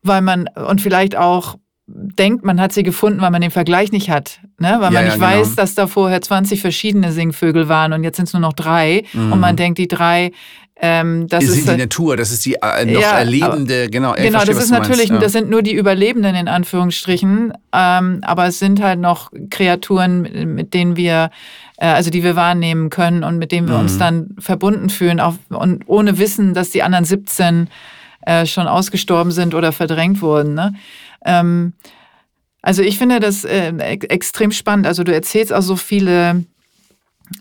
weil man, und vielleicht auch denkt, man hat sie gefunden, weil man den Vergleich nicht hat. Ne? Weil ja, man nicht ja, genau. weiß, dass da vorher 20 verschiedene Singvögel waren und jetzt sind es nur noch drei. Mhm. Und man denkt, die drei ähm, das ist die halt Natur, das ist die äh, noch ja, erlebende, genau. Genau, verstehe, das ist natürlich, ja. das sind nur die Überlebenden in Anführungsstrichen, ähm, aber es sind halt noch Kreaturen, mit denen wir, äh, also die wir wahrnehmen können und mit denen wir mhm. uns dann verbunden fühlen, auch, und ohne Wissen, dass die anderen 17 äh, schon ausgestorben sind oder verdrängt wurden. Ne? Ähm, also ich finde das äh, extrem spannend. Also du erzählst auch so viele,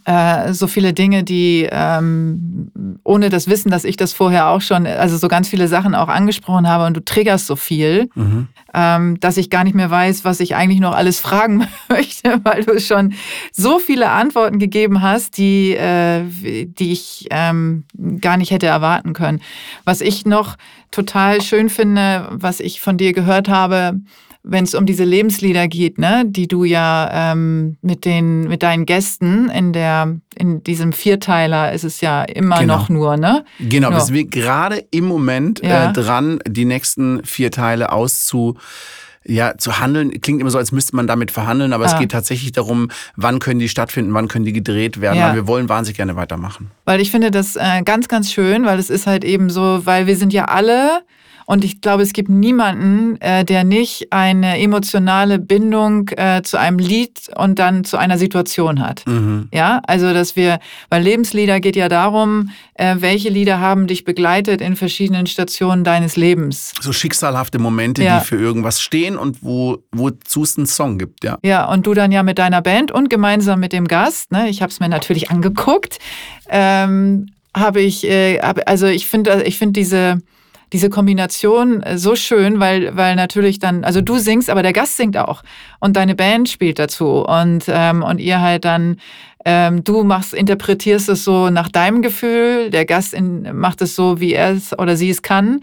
äh, so viele Dinge, die ähm, ohne das Wissen, dass ich das vorher auch schon, also so ganz viele Sachen auch angesprochen habe und du triggerst so viel, mhm. ähm, dass ich gar nicht mehr weiß, was ich eigentlich noch alles fragen möchte, weil du schon so viele Antworten gegeben hast, die, äh, die ich ähm, gar nicht hätte erwarten können. Was ich noch total schön finde, was ich von dir gehört habe, wenn es um diese Lebenslieder geht, ne, die du ja ähm, mit den mit deinen Gästen in der in diesem Vierteiler ist es ja immer genau. noch nur, ne? Genau, nur. wir sind gerade im Moment ja. äh, dran, die nächsten vier Teile auszu ja, zu handeln klingt immer so, als müsste man damit verhandeln, aber ah. es geht tatsächlich darum, wann können die stattfinden, wann können die gedreht werden, ja. weil wir wollen wahnsinnig gerne weitermachen. Weil ich finde das äh, ganz, ganz schön, weil es ist halt eben so, weil wir sind ja alle und ich glaube, es gibt niemanden, äh, der nicht eine emotionale Bindung äh, zu einem Lied und dann zu einer Situation hat. Mhm. Ja, also dass wir, weil Lebenslieder geht ja darum, äh, welche Lieder haben dich begleitet in verschiedenen Stationen deines Lebens. So schicksalhafte Momente, ja. die für irgendwas stehen und wo wozu es einen Song gibt, ja. Ja, und du dann ja mit deiner Band und gemeinsam mit dem Gast. Ne, ich habe es mir natürlich angeguckt. Ähm, habe ich, äh, also ich finde, ich finde diese diese Kombination äh, so schön, weil, weil natürlich dann, also du singst, aber der Gast singt auch. Und deine Band spielt dazu. Und, ähm, und ihr halt dann, ähm, du machst, interpretierst es so nach deinem Gefühl, der Gast in, macht es so, wie er es oder sie es kann.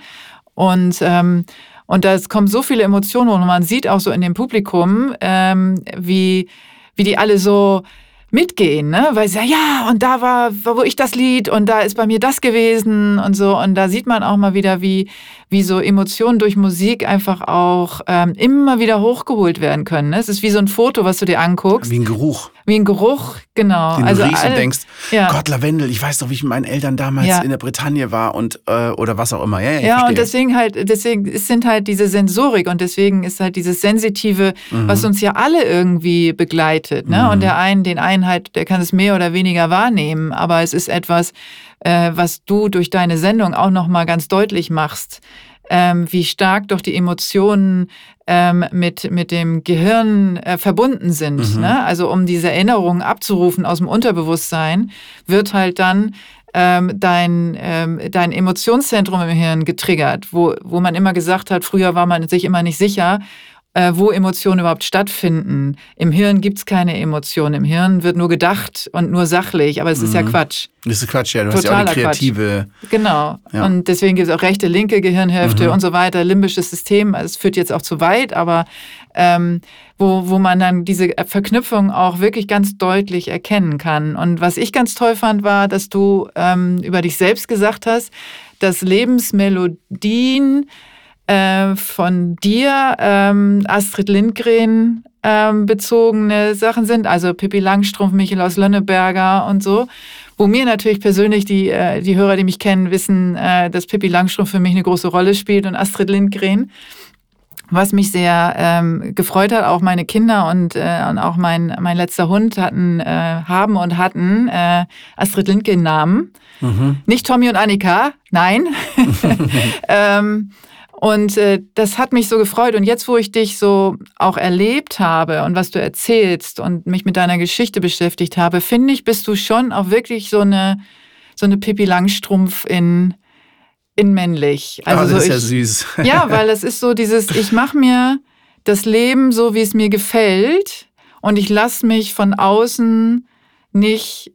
Und, ähm, und da kommen so viele Emotionen. Und man sieht auch so in dem Publikum, ähm, wie, wie die alle so, mitgehen, ne? Weil sie sagen, ja, und da war, wo ich das Lied und da ist bei mir das gewesen und so. Und da sieht man auch mal wieder, wie, wie so Emotionen durch Musik einfach auch ähm, immer wieder hochgeholt werden können. Ne? Es ist wie so ein Foto, was du dir anguckst. Wie ein Geruch. Wie ein Geruch, genau. Den also du riechst und denkst, ja. Gott, Lavendel, ich weiß doch, wie ich mit meinen Eltern damals ja. in der Bretagne war und äh, oder was auch immer. Ja, ja, ja und deswegen halt, deswegen es sind halt diese Sensorik und deswegen ist halt dieses Sensitive, mhm. was uns ja alle irgendwie begleitet. Ne? Mhm. Und der einen, den einen halt, der kann es mehr oder weniger wahrnehmen, aber es ist etwas, äh, was du durch deine Sendung auch nochmal ganz deutlich machst ähm, wie stark doch die Emotionen ähm, mit, mit dem Gehirn äh, verbunden sind. Mhm. Ne? Also um diese Erinnerungen abzurufen aus dem Unterbewusstsein, wird halt dann ähm, dein, ähm, dein Emotionszentrum im Hirn getriggert, wo, wo man immer gesagt hat, früher war man sich immer nicht sicher, äh, wo Emotionen überhaupt stattfinden. Im Hirn gibt es keine Emotionen. Im Hirn wird nur gedacht und nur sachlich, aber es ist ja mhm. Quatsch. Das ist Quatsch, ja. Du Totaler hast ja auch die kreative. Quatsch. Genau. Ja. Und deswegen gibt es auch rechte, linke Gehirnhälfte mhm. und so weiter, limbisches System. Also es führt jetzt auch zu weit, aber ähm, wo, wo man dann diese Verknüpfung auch wirklich ganz deutlich erkennen kann. Und was ich ganz toll fand, war, dass du ähm, über dich selbst gesagt hast, dass Lebensmelodien äh, von dir, ähm, Astrid Lindgren ähm, bezogene Sachen sind, also Pippi Langstrumpf, Michael aus Lönneberger und so. Wo mir natürlich persönlich die, äh, die Hörer, die mich kennen, wissen, äh, dass Pippi Langstrumpf für mich eine große Rolle spielt und Astrid Lindgren. Was mich sehr ähm, gefreut hat, auch meine Kinder und, äh, und auch mein, mein letzter Hund hatten, äh, haben und hatten äh, Astrid Lindgren Namen. Mhm. Nicht Tommy und Annika, nein. ähm, und äh, das hat mich so gefreut. Und jetzt, wo ich dich so auch erlebt habe und was du erzählst und mich mit deiner Geschichte beschäftigt habe, finde ich, bist du schon auch wirklich so eine, so eine Pippi Langstrumpf in, in männlich. Also oh, das so ist ja süß. Ja, weil es ist so dieses, ich mache mir das Leben so, wie es mir gefällt und ich lasse mich von außen nicht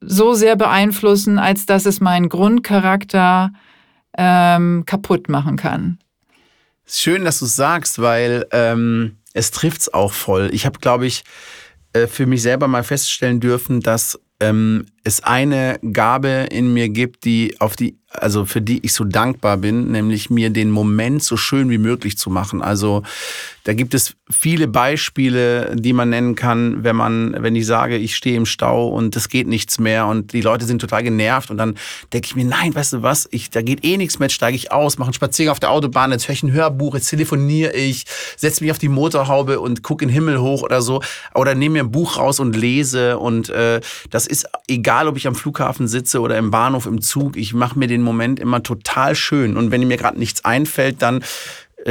so sehr beeinflussen, als dass es meinen Grundcharakter ähm, kaputt machen kann. Schön, dass du es sagst, weil ähm, es trifft es auch voll. Ich habe, glaube ich, äh, für mich selber mal feststellen dürfen, dass ähm, es eine Gabe in mir gibt, die auf die also für die ich so dankbar bin, nämlich mir den Moment so schön wie möglich zu machen. Also da gibt es viele Beispiele, die man nennen kann, wenn man, wenn ich sage, ich stehe im Stau und es geht nichts mehr und die Leute sind total genervt und dann denke ich mir, nein, weißt du was, ich, da geht eh nichts mehr, steige ich aus, mache einen Spaziergang auf der Autobahn, jetzt höre ich ein Hörbuch, jetzt telefoniere ich, setze mich auf die Motorhaube und gucke in den Himmel hoch oder so oder nehme mir ein Buch raus und lese und äh, das ist egal, ob ich am Flughafen sitze oder im Bahnhof, im Zug, ich mache mir den Moment immer total schön. Und wenn mir gerade nichts einfällt, dann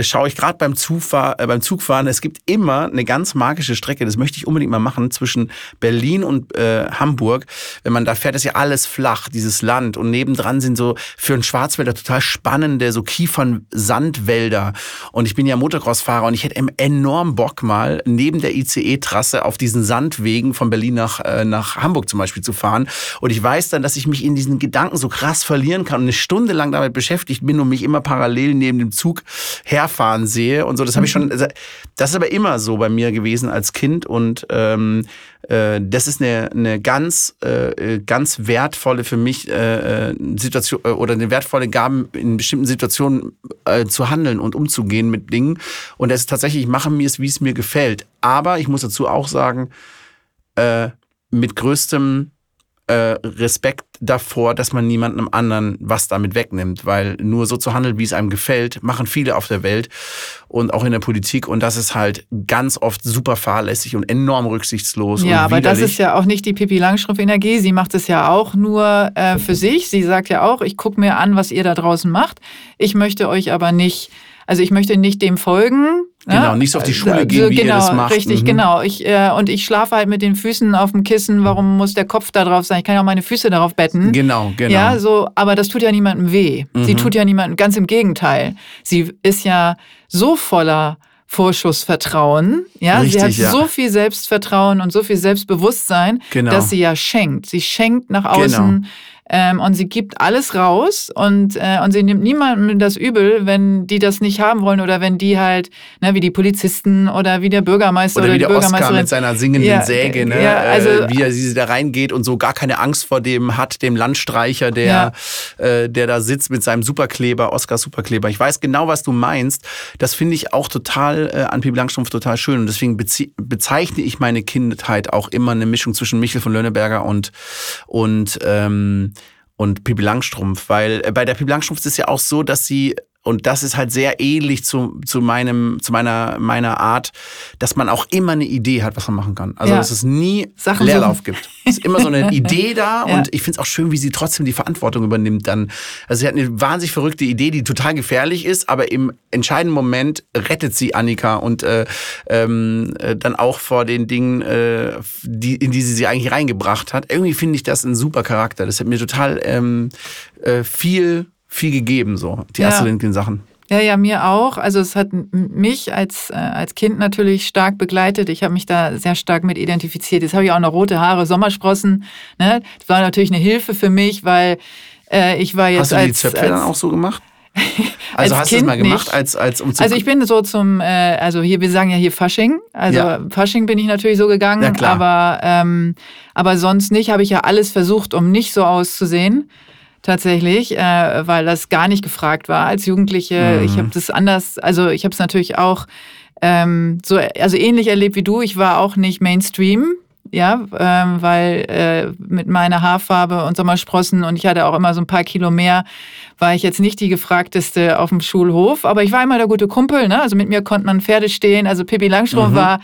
schaue ich gerade beim, Zugfahr, äh, beim Zugfahren, es gibt immer eine ganz magische Strecke, das möchte ich unbedingt mal machen, zwischen Berlin und äh, Hamburg. Wenn man da fährt, ist ja alles flach, dieses Land. Und nebendran sind so für einen Schwarzwälder total spannende, so Kiefern-Sandwälder. Und ich bin ja Motocross-Fahrer und ich hätte enorm Bock mal neben der ICE-Trasse auf diesen Sandwegen von Berlin nach, äh, nach Hamburg zum Beispiel zu fahren. Und ich weiß dann, dass ich mich in diesen Gedanken so krass verlieren kann und eine Stunde lang damit beschäftigt bin und mich immer parallel neben dem Zug her herfahren sehe und so. Das habe ich schon. Mhm. Das ist aber immer so bei mir gewesen als Kind und ähm, äh, das ist eine, eine ganz, äh, ganz wertvolle für mich äh, äh Situation äh, oder eine wertvolle Gabe in bestimmten Situationen äh, zu handeln und umzugehen mit Dingen. Und das ist tatsächlich, ich mache mir es, wie es mir gefällt. Aber ich muss dazu auch sagen, mit größtem äh, Respekt davor, dass man niemandem anderen was damit wegnimmt, weil nur so zu handeln, wie es einem gefällt, machen viele auf der Welt und auch in der Politik und das ist halt ganz oft super fahrlässig und enorm rücksichtslos. Ja, aber das ist ja auch nicht die Pippi Langstrumpf-Energie. Sie macht es ja auch nur äh, für sich. Sie sagt ja auch, ich gucke mir an, was ihr da draußen macht. Ich möchte euch aber nicht also ich möchte nicht dem folgen. Genau, ja? nicht so auf die Schule gehen, also, wie genau, ihr das macht. Richtig, mhm. genau. Ich, äh, und ich schlafe halt mit den Füßen auf dem Kissen. Warum muss der Kopf da drauf sein? Ich kann ja auch meine Füße darauf betten. Genau, genau. Ja, so, aber das tut ja niemandem weh. Mhm. Sie tut ja niemandem, ganz im Gegenteil. Sie ist ja so voller Vorschussvertrauen. Ja, Richtig, sie hat ja. so viel Selbstvertrauen und so viel Selbstbewusstsein, genau. dass sie ja schenkt. Sie schenkt nach außen. Genau ähm, und sie gibt alles raus und, äh, und sie nimmt niemandem das übel, wenn die das nicht haben wollen oder wenn die halt, ne, wie die Polizisten oder wie der Bürgermeister oder, oder wie der Oscar mit seiner singenden ja, Säge, ne? Ja, also, äh, wie er sie da reingeht und so gar keine Angst vor dem hat, dem Landstreicher, der, ja. äh, der da sitzt mit seinem Superkleber, Oscar Superkleber. Ich weiß genau, was du meinst. Das finde ich auch total äh, an Pippi Langstrumpf total schön und deswegen bezeichne ich meine Kindheit auch immer eine Mischung zwischen Michel von Löhneberger und und ähm, und Pippi Langstrumpf, weil äh, bei der Pippi Langstrumpf ist es ja auch so, dass sie und das ist halt sehr ähnlich zu, zu, meinem, zu meiner, meiner Art, dass man auch immer eine Idee hat, was man machen kann. Also, Ja. dass es nie Sachen Leerlauf so- gibt. Es ist immer so eine Idee da Ja. und ich finde es auch schön, wie sie trotzdem die Verantwortung übernimmt dann. Also, sie hat eine wahnsinnig verrückte Idee, die total gefährlich ist, aber im entscheidenden Moment rettet sie Annika und äh, ähm, äh, dann auch vor den Dingen, äh, die, in die sie sie eigentlich reingebracht hat. Irgendwie finde ich das ein super Charakter. Das hat mir total ähm, äh, viel, viel gegeben, so, die Ja. Astrid Lindgren-Sachen. Ja, ja, mir auch. Also es hat mich als, äh, als Kind natürlich stark begleitet. Ich habe mich da sehr stark mit identifiziert. Jetzt habe ich auch noch rote Haare, Sommersprossen. Ne? Das war natürlich eine Hilfe für mich, weil äh, ich war jetzt Hast du die als, Zöpfe als dann auch so gemacht? Also als hast du es mal gemacht, nicht. als, als um zu Also ich bin so zum, äh, also hier, wir sagen ja hier Fasching. Also Ja. Fasching bin ich natürlich so gegangen, aber, ähm, aber sonst nicht, habe ich ja alles versucht, um nicht so auszusehen. Tatsächlich, äh, weil das gar nicht gefragt war als Jugendliche. Mhm. Ich habe das anders, also ich habe es natürlich auch ähm, so, also ähnlich erlebt wie du. Ich war auch nicht Mainstream, ja, ähm, weil äh, mit meiner Haarfarbe und Sommersprossen und ich hatte auch immer so ein paar Kilo mehr, war ich jetzt nicht die gefragteste auf dem Schulhof, aber ich war immer der gute Kumpel, ne? Also mit mir konnte man Pferde stehen. Also Pippi Langstrumpf war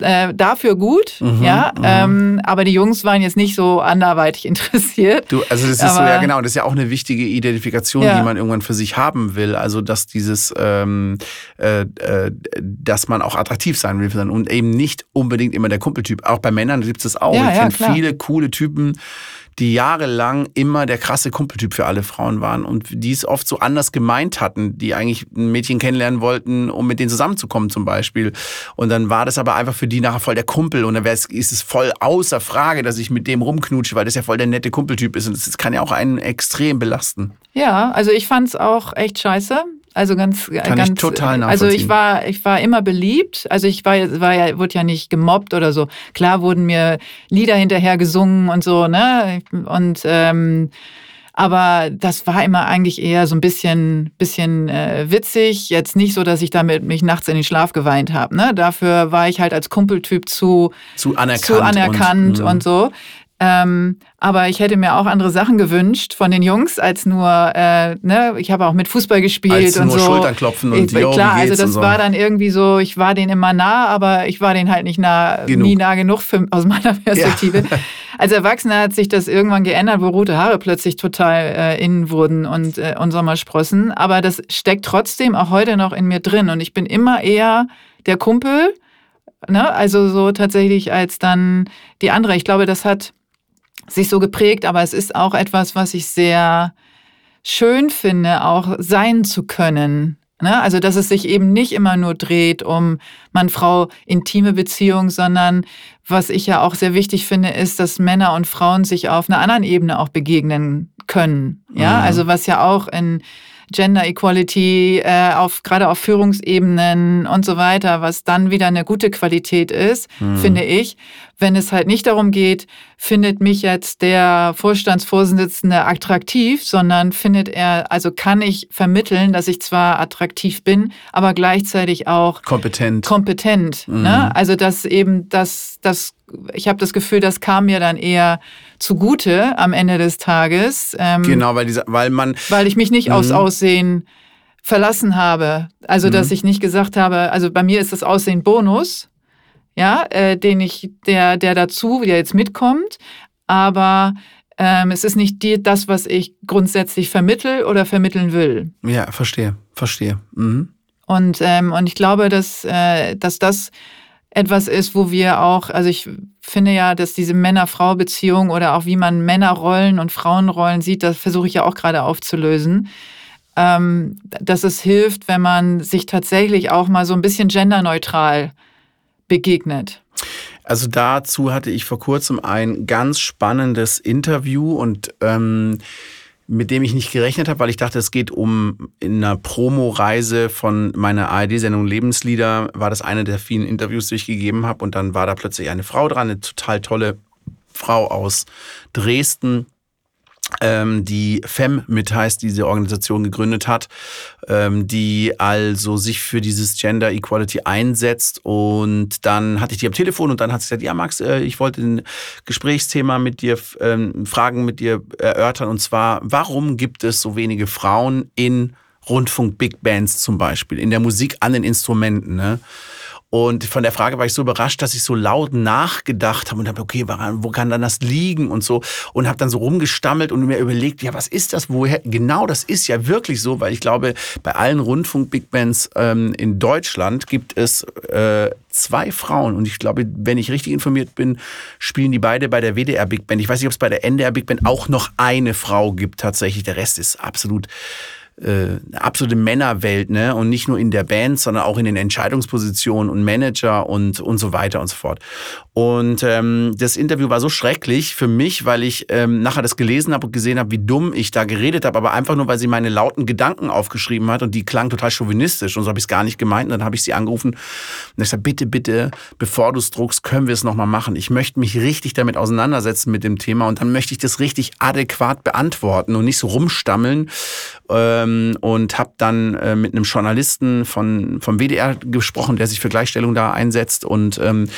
äh, dafür gut, ja, ähm, aber die Jungs waren jetzt nicht so anderweitig interessiert. Du, also das ist so, Aber- ja genau, das ist ja auch eine wichtige Identifikation, Ja. die man irgendwann für sich haben will. Also dass dieses, ähm, äh, äh, dass man auch attraktiv sein will und eben nicht unbedingt immer der Kumpeltyp. Auch bei Männern gibt es das auch. Ja, ich ja, kenne viele coole Typen, die jahrelang immer der krasse Kumpeltyp für alle Frauen waren und die es oft so anders gemeint hatten, die eigentlich ein Mädchen kennenlernen wollten, um mit denen zusammenzukommen zum Beispiel. Und dann war das aber einfach für die nachher voll der Kumpel und dann ist es voll außer Frage, dass ich mit dem rumknutsche, weil das ja voll der nette Kumpeltyp ist und das kann ja auch einen extrem belasten. Ja, also ich fand es auch echt scheiße. Also ganz, Kann ganz, ich total Also nachvollziehen. ich war, ich war immer beliebt. Also ich war, war ja, wurde ja nicht gemobbt oder so. Klar wurden mir Lieder hinterher gesungen und so, ne? Und ähm, aber das war immer eigentlich eher so ein bisschen, bisschen äh, witzig. Jetzt nicht so, dass ich damit mich nachts in den Schlaf geweint habe. Ne? Dafür war ich halt als Kumpeltyp zu, Zu anerkannt. zu anerkannt und, und, mhm. so. Ähm, aber ich hätte mir auch andere Sachen gewünscht von den Jungs als nur, äh, ne, ich habe auch mit Fußball gespielt Als und nur so. Schulternklopfen und ich, wie Klar, also das so. war dann irgendwie so, ich war denen immer nah, aber ich war denen halt nicht nah, Genug. nie nah genug für, aus meiner Perspektive. Als Erwachsener hat sich das irgendwann geändert, wo rote Haare plötzlich total äh, innen wurden und, äh, und Sommersprossen. Aber das steckt trotzdem auch heute noch in mir drin und ich bin immer eher der Kumpel, ne? also so tatsächlich als dann die andere. Ich glaube, das hat sich so geprägt, aber es ist auch etwas, was ich sehr schön finde, auch sein zu können. Ne? Also, dass es sich eben nicht immer nur dreht um Mann-Frau intime Beziehung, sondern was ich ja auch sehr wichtig finde, ist, dass Männer und Frauen sich auf einer anderen Ebene auch begegnen können. Ja, Mhm. also was ja auch in Gender Equality, äh, auf, gerade auf Führungsebenen und so weiter, was dann wieder eine gute Qualität ist, finde ich. Wenn es halt nicht darum geht, findet mich jetzt der Vorstandsvorsitzende attraktiv, sondern findet er, also kann ich vermitteln, dass ich zwar attraktiv bin, aber gleichzeitig auch kompetent. kompetent. Mhm. Ne? Also dass eben das, das, ich habe das Gefühl, das kam mir dann eher zugute am Ende des Tages. Ähm, genau, weil, dieser, weil man weil ich mich nicht aufs Mhm. Aussehen verlassen habe. Also, dass Mhm. ich nicht gesagt habe, also bei mir ist das Aussehen Bonus, ja, äh, den ich, der, der dazu, der jetzt mitkommt, aber ähm, es ist nicht die, das, was ich grundsätzlich vermittel oder vermitteln will. Ja, verstehe, verstehe. Mhm. Und, ähm, und ich glaube, dass, äh, dass das etwas ist, wo wir auch, also ich finde ja, dass diese Männer-Frau-Beziehung oder auch wie man Männerrollen und Frauenrollen sieht, das versuche ich ja auch gerade aufzulösen. Ähm, dass es hilft, wenn man sich tatsächlich auch mal so ein bisschen genderneutral begegnet. Also dazu hatte ich vor kurzem ein ganz spannendes Interview und ähm, mit dem ich nicht gerechnet habe, weil ich dachte, es geht um in einer Promo-Reise von meiner ARD-Sendung Lebenslieder, war das eine der vielen Interviews, die ich gegeben habe. Und dann war da plötzlich eine Frau dran, eine total tolle Frau aus Dresden, die FEM mit heißt, diese Organisation gegründet hat, ähm, die also sich für dieses Gender Equality einsetzt. Und dann hatte ich die am Telefon und dann hat sie gesagt, ja Max, äh, ich wollte ein Gesprächsthema mit dir, ähm, Fragen mit dir erörtern. Und zwar, warum gibt es so wenige Frauen in Rundfunk-Big Bands zum Beispiel, in der Musik an den Instrumenten. Ne? Und von der Frage war ich so überrascht, dass ich so laut nachgedacht habe und habe, okay, wo kann dann das liegen und so. Und habe dann so rumgestammelt und mir überlegt, ja, was ist das? Woher? Genau, das ist ja wirklich so, weil ich glaube, bei allen Rundfunk-Big Bands ähm, in Deutschland gibt es äh, zwei Frauen. Und ich glaube, wenn ich richtig informiert bin, spielen die beide bei der WDR Big Band. Ich weiß nicht, ob es bei der NDR Big Band auch noch eine Frau gibt tatsächlich. Der Rest ist absolut äh, absolute Männerwelt, ne? Und nicht nur in der Band, sondern auch in den Entscheidungspositionen und Manager und, und so weiter und so fort. Und ähm, das Interview war so schrecklich für mich, weil ich ähm, nachher das gelesen habe und gesehen habe, wie dumm ich da geredet habe, aber einfach nur, weil sie meine lauten Gedanken aufgeschrieben hat und die klang total chauvinistisch und so habe ich es gar nicht gemeint. Und dann habe ich sie angerufen und ich gesagt, bitte, bitte, bevor du es druckst, können wir es nochmal machen. Ich möchte mich richtig damit auseinandersetzen mit dem Thema und dann möchte ich das richtig adäquat beantworten und nicht so rumstammeln. Äh, ähm, und habe dann äh, mit einem Journalisten von, vom WDR gesprochen, der sich für Gleichstellung da einsetzt. Und ähm,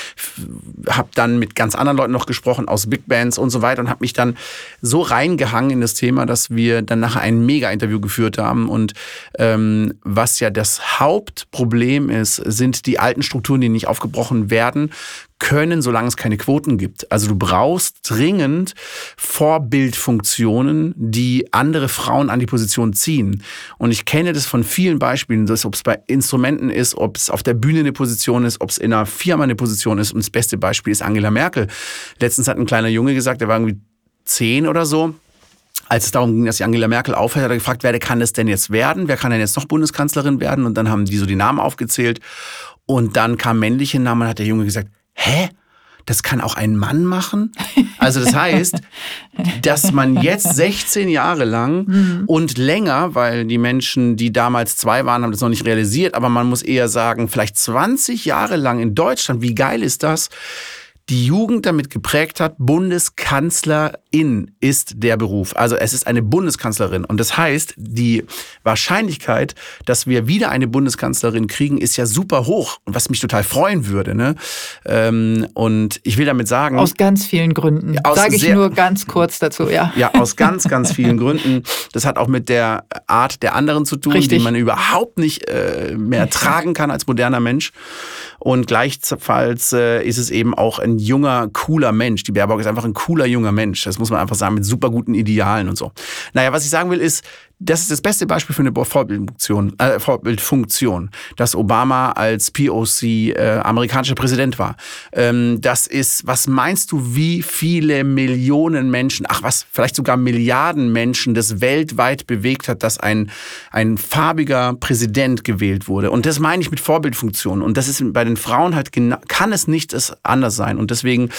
habe dann mit ganz anderen Leuten noch gesprochen aus Big Bands und so weiter. Und habe mich dann so reingehangen in das Thema, dass wir dann nachher ein Mega-Interview geführt haben. Und ähm, was ja das Hauptproblem ist, sind die alten Strukturen, die nicht aufgebrochen werden können, solange es keine Quoten gibt. Also du brauchst dringend Vorbildfunktionen, die andere Frauen an die Position ziehen. Und ich kenne das von vielen Beispielen, dass ob es bei Instrumenten ist, ob es auf der Bühne eine Position ist, ob es in einer Firma eine Position ist. Und das beste Beispiel ist Angela Merkel. Letztens hat ein kleiner Junge gesagt, der war irgendwie zehn oder so, als es darum ging, dass die Angela Merkel aufhört, hat er gefragt, wer kann das denn jetzt werden? Wer kann denn jetzt noch Bundeskanzlerin werden? Und dann haben die so die Namen aufgezählt. Und dann kam männliche Namen und hat der Junge gesagt, hä? Das kann auch ein Mann machen? Also das heißt, dass man jetzt 16 Jahre lang mhm. und länger, weil die Menschen, die damals zwei waren, haben das noch nicht realisiert, aber man muss eher sagen, vielleicht 20 Jahre lang in Deutschland, wie geil ist das, die Jugend damit geprägt hat, Bundeskanzlerin ist der Beruf. Also es ist eine Bundeskanzlerin. Und das heißt, die Wahrscheinlichkeit, dass wir wieder eine Bundeskanzlerin kriegen, ist ja super hoch. Und was mich total freuen würde. Ne? Ähm, und ich will damit sagen. Aus ganz vielen Gründen. Sage ich nur ganz kurz dazu, ja. Ja, aus ganz, ganz vielen Gründen. Das hat auch mit der Art der anderen zu tun, Richtig. die man überhaupt nicht äh, mehr tragen kann als moderner Mensch. Und gleichfalls äh, ist es eben auch ein junger, cooler Mensch. Die Baerbock ist einfach ein cooler, junger Mensch. Das muss man einfach sagen, mit super guten Idealen und so. Naja, was ich sagen will, ist, das ist das beste Beispiel für eine Vorbildfunktion, äh, Vorbildfunktion, dass Obama als POC äh, amerikanischer Präsident war. Ähm, das ist, was meinst du, wie viele Millionen Menschen, ach was, vielleicht sogar Milliarden Menschen das weltweit bewegt hat, dass ein, ein farbiger Präsident gewählt wurde. Und das meine ich mit Vorbildfunktion. Und das ist bei den Frauen halt, kann es nicht anders sein. Und deswegen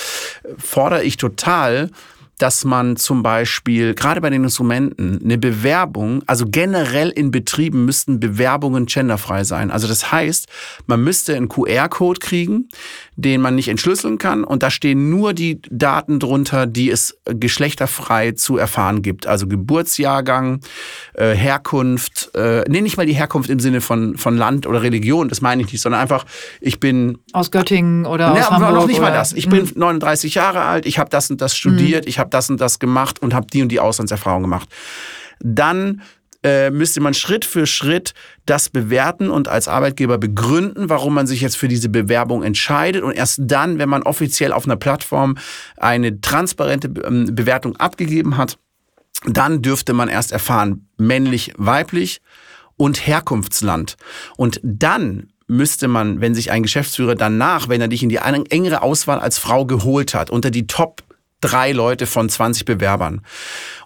fordere ich total, dass man zum Beispiel gerade bei den Instrumenten eine Bewerbung, also generell in Betrieben müssten Bewerbungen genderfrei sein. Also das heißt, man müsste einen QR-Code kriegen, den man nicht entschlüsseln kann und da stehen nur die Daten drunter, die es geschlechterfrei zu erfahren gibt. Also Geburtsjahrgang, äh, Herkunft, äh, nee, nicht mal die Herkunft im Sinne von, von Land oder Religion, das meine ich nicht, sondern einfach, ich bin... Aus Göttingen oder nee, aus Hamburg? Noch nicht mal das. Ich bin 39 hm. Jahre alt, ich habe das und das studiert, hm. ich habe habe das und das gemacht und habe die und die Auslandserfahrung gemacht. Dann äh, müsste man Schritt für Schritt das bewerten und als Arbeitgeber begründen, warum man sich jetzt für diese Bewerbung entscheidet. Und erst dann, wenn man offiziell auf einer Plattform eine transparente ähm, Bewertung abgegeben hat, dann dürfte man erst erfahren, männlich, weiblich und Herkunftsland. Und dann müsste man, wenn sich ein Geschäftsführer danach, wenn er dich in die engere Auswahl als Frau geholt hat, unter die Top drei Leute von 20 Bewerbern.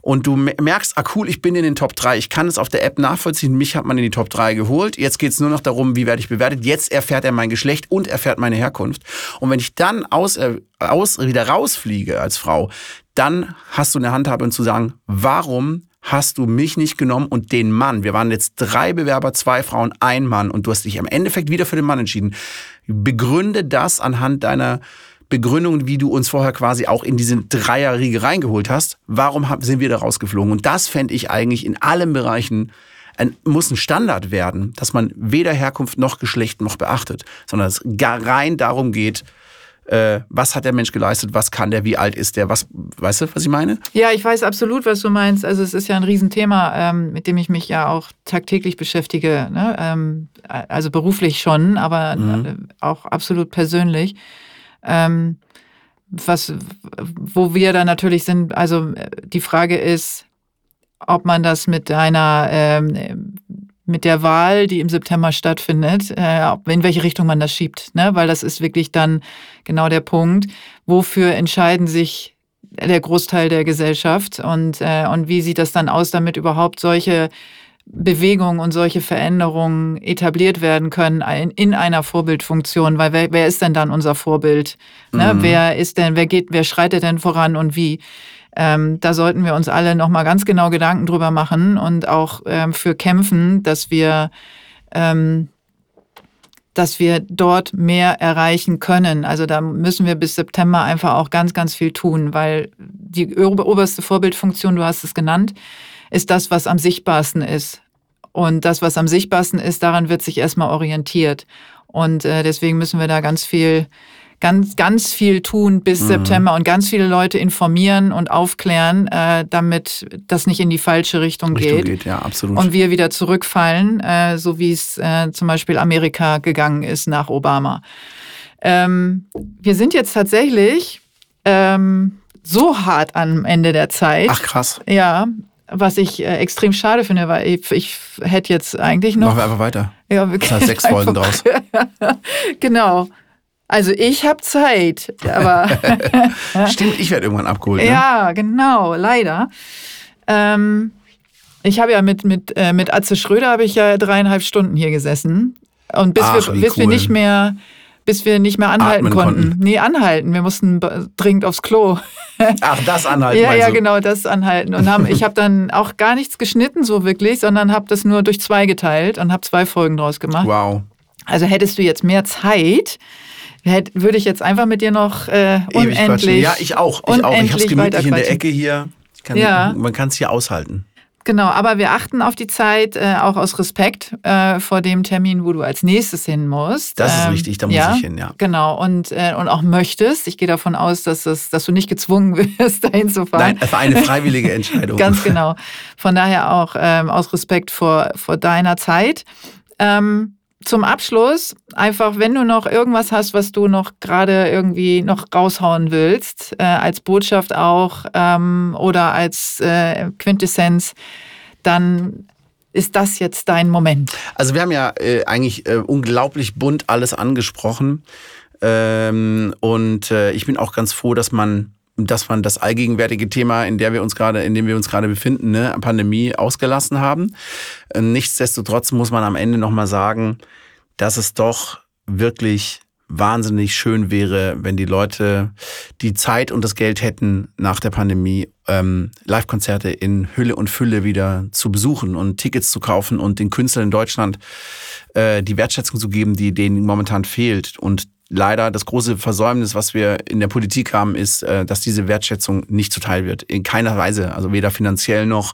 Und du merkst, ah cool, ich bin in den Top 3. Ich kann es auf der App nachvollziehen. Mich hat man in die Top 3 geholt. Jetzt geht es nur noch darum, wie werde ich bewertet. Jetzt erfährt er mein Geschlecht und erfährt meine Herkunft. Und wenn ich dann aus, äh, aus, wieder rausfliege als Frau, dann hast du eine Handhabe zu sagen, warum hast du mich nicht genommen und den Mann. Wir waren jetzt drei Bewerber, zwei Frauen, ein Mann und du hast dich am Endeffekt wieder für den Mann entschieden. Begründe das anhand deiner Begründung, wie du uns vorher quasi auch in diese Dreierriege reingeholt hast. Warum sind wir da rausgeflogen? Und das fände ich eigentlich in allen Bereichen ein, muss ein Standard werden, dass man weder Herkunft noch Geschlecht noch beachtet, sondern es gar rein darum geht, äh, was hat der Mensch geleistet, was kann der, wie alt ist der, was, weißt du, was ich meine? Ja, ich weiß absolut, was du meinst. Also es ist ja ein Riesenthema, ähm, mit dem ich mich ja auch tagtäglich beschäftige. Ne? Ähm, also beruflich schon, aber mhm. Äh, auch absolut persönlich. Ähm, was, wo wir da natürlich sind, also die Frage ist, ob man das mit einer ähm, mit der Wahl, die im September stattfindet, äh, in welche Richtung man das schiebt. Ne? Weil das ist wirklich dann genau der Punkt, wofür entscheiden sich der Großteil der Gesellschaft und, äh, und wie sieht das dann aus, damit überhaupt solche Bewegungen und solche Veränderungen etabliert werden können in, in einer Vorbildfunktion, weil wer, wer ist denn dann unser Vorbild? Ne? Mhm. Wer ist denn, wer geht, wer schreitet denn voran und wie? Ähm, da sollten wir uns alle nochmal ganz genau Gedanken drüber machen und auch ähm, für kämpfen, dass wir, ähm, dass wir dort mehr erreichen können. Also da müssen wir bis September einfach auch ganz, ganz viel tun, weil die oberste Vorbildfunktion, du hast es genannt, ist das, was am sichtbarsten ist. Und das, was am sichtbarsten ist, daran wird sich erstmal orientiert. Und äh, deswegen müssen wir da ganz viel ganz, ganz viel tun bis mhm. September und ganz viele Leute informieren und aufklären, äh, damit das nicht in die falsche Richtung, Richtung geht. geht. Ja, absolut. Und wir wieder zurückfallen, äh, so wie es äh, zum Beispiel Amerika gegangen ist nach Obama. Ähm, wir sind jetzt tatsächlich ähm, so hart am Ende der Zeit. Ach krass. Ja, was ich äh, extrem schade finde, weil ich, ich hätte jetzt eigentlich noch. Machen wir einfach weiter. Ja, wir können sechs Folgen draus. genau. Also ich habe Zeit, aber stimmt, ich werde irgendwann abgeholt. Ne? Ja, genau, leider. Ähm, ich habe ja mit mit äh, mit Atze Schröder habe ich ja dreieinhalb Stunden hier gesessen und bis Ach, wir bis cool. wir nicht mehr bis wir nicht mehr anhalten konnten. konnten. Nee, anhalten. Wir mussten dringend aufs Klo. Ach, das anhalten. ja, ja, genau, das anhalten. Und haben, ich habe dann auch gar nichts geschnitten so wirklich, sondern habe das nur durch zwei geteilt und habe zwei Folgen draus gemacht. Wow. Also hättest du jetzt mehr Zeit, würde ich jetzt einfach mit dir noch äh, unendlich. Ja, ich auch. Ich auch. Ich habe es gemütlich in der Ecke hier. Kann, ja. Man kann es hier aushalten. Genau, aber wir achten auf die Zeit, äh, auch aus Respekt äh, vor dem Termin, wo du als nächstes hin musst. Das ist ähm, richtig, da muss ja, ich hin, ja. Genau, und, äh, und auch möchtest. Ich gehe davon aus, dass, es, dass du nicht gezwungen wirst, dahin zu fahren. Nein, es war eine freiwillige Entscheidung. Ganz genau. Von daher auch ähm, aus Respekt vor, vor deiner Zeit. Ähm, zum Abschluss, einfach, wenn du noch irgendwas hast, was du noch gerade irgendwie noch raushauen willst, äh, als Botschaft auch ähm, oder als äh, Quintessenz, dann ist das jetzt dein Moment. Also wir haben ja äh, eigentlich äh, unglaublich bunt alles angesprochen. Ähm, und äh, ich bin auch ganz froh, dass man dass man das allgegenwärtige Thema, in der wir uns gerade, in dem wir uns gerade befinden, ne, Pandemie ausgelassen haben. Ähm, nichtsdestotrotz muss man am Ende nochmal sagen, dass es doch wirklich wahnsinnig schön wäre, wenn die Leute die Zeit und das Geld hätten, nach der Pandemie ähm, Live-Konzerte in Hülle und Fülle wieder zu besuchen und Tickets zu kaufen und den Künstlern in Deutschland äh, die Wertschätzung zu geben, die denen momentan fehlt. Und leider das große Versäumnis, was wir in der Politik haben, ist, äh, dass diese Wertschätzung nicht zuteil wird. In keiner Weise. Also weder finanziell noch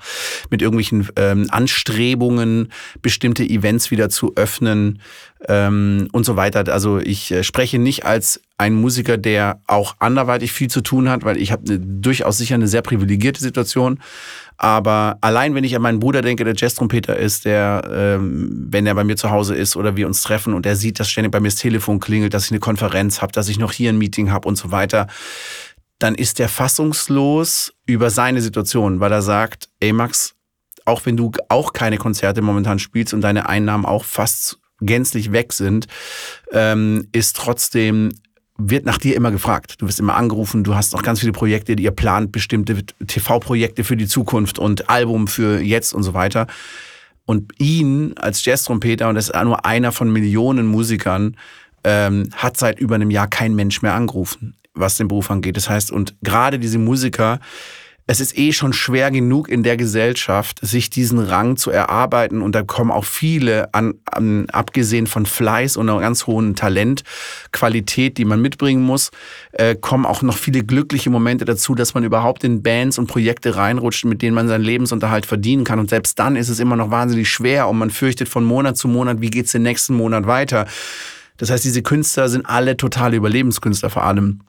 mit irgendwelchen ähm, Anstrebungen, bestimmte Events wieder zu öffnen ähm, und so weiter. Also ich äh, spreche nicht als ein Musiker, der auch anderweitig viel zu tun hat, weil ich habe durchaus sicher eine sehr privilegierte Situation. Aber allein, wenn ich an meinen Bruder denke, der Jazz-Trompeter ist, der, ähm, wenn er bei mir zu Hause ist oder wir uns treffen und er sieht, dass ständig bei mir das Telefon klingelt, dass ich eine Konferenz habe, dass ich noch hier ein Meeting habe und so weiter, dann ist er fassungslos über seine Situation, weil er sagt, ey Max, auch wenn du auch keine Konzerte momentan spielst und deine Einnahmen auch fast gänzlich weg sind, ähm, ist trotzdem wird nach dir immer gefragt. Du wirst immer angerufen, du hast noch ganz viele Projekte, ihr plant bestimmte TV-Projekte für die Zukunft und Album für jetzt und so weiter. Und ihn als Jazz-Trompeter, und das ist nur einer von Millionen Musikern, ähm, hat seit über einem Jahr kein Mensch mehr angerufen, was den Beruf angeht. Das heißt, und gerade diese Musiker, es ist eh schon schwer genug in der Gesellschaft, sich diesen Rang zu erarbeiten. Und da kommen auch viele, an, an, abgesehen von Fleiß und einer ganz hohen Talentqualität, die man mitbringen muss, äh, kommen auch noch viele glückliche Momente dazu, dass man überhaupt in Bands und Projekte reinrutscht, mit denen man seinen Lebensunterhalt verdienen kann. Und selbst dann ist es immer noch wahnsinnig schwer und man fürchtet von Monat zu Monat, wie geht's den nächsten Monat weiter. Das heißt, diese Künstler sind alle totale Überlebenskünstler vor allem.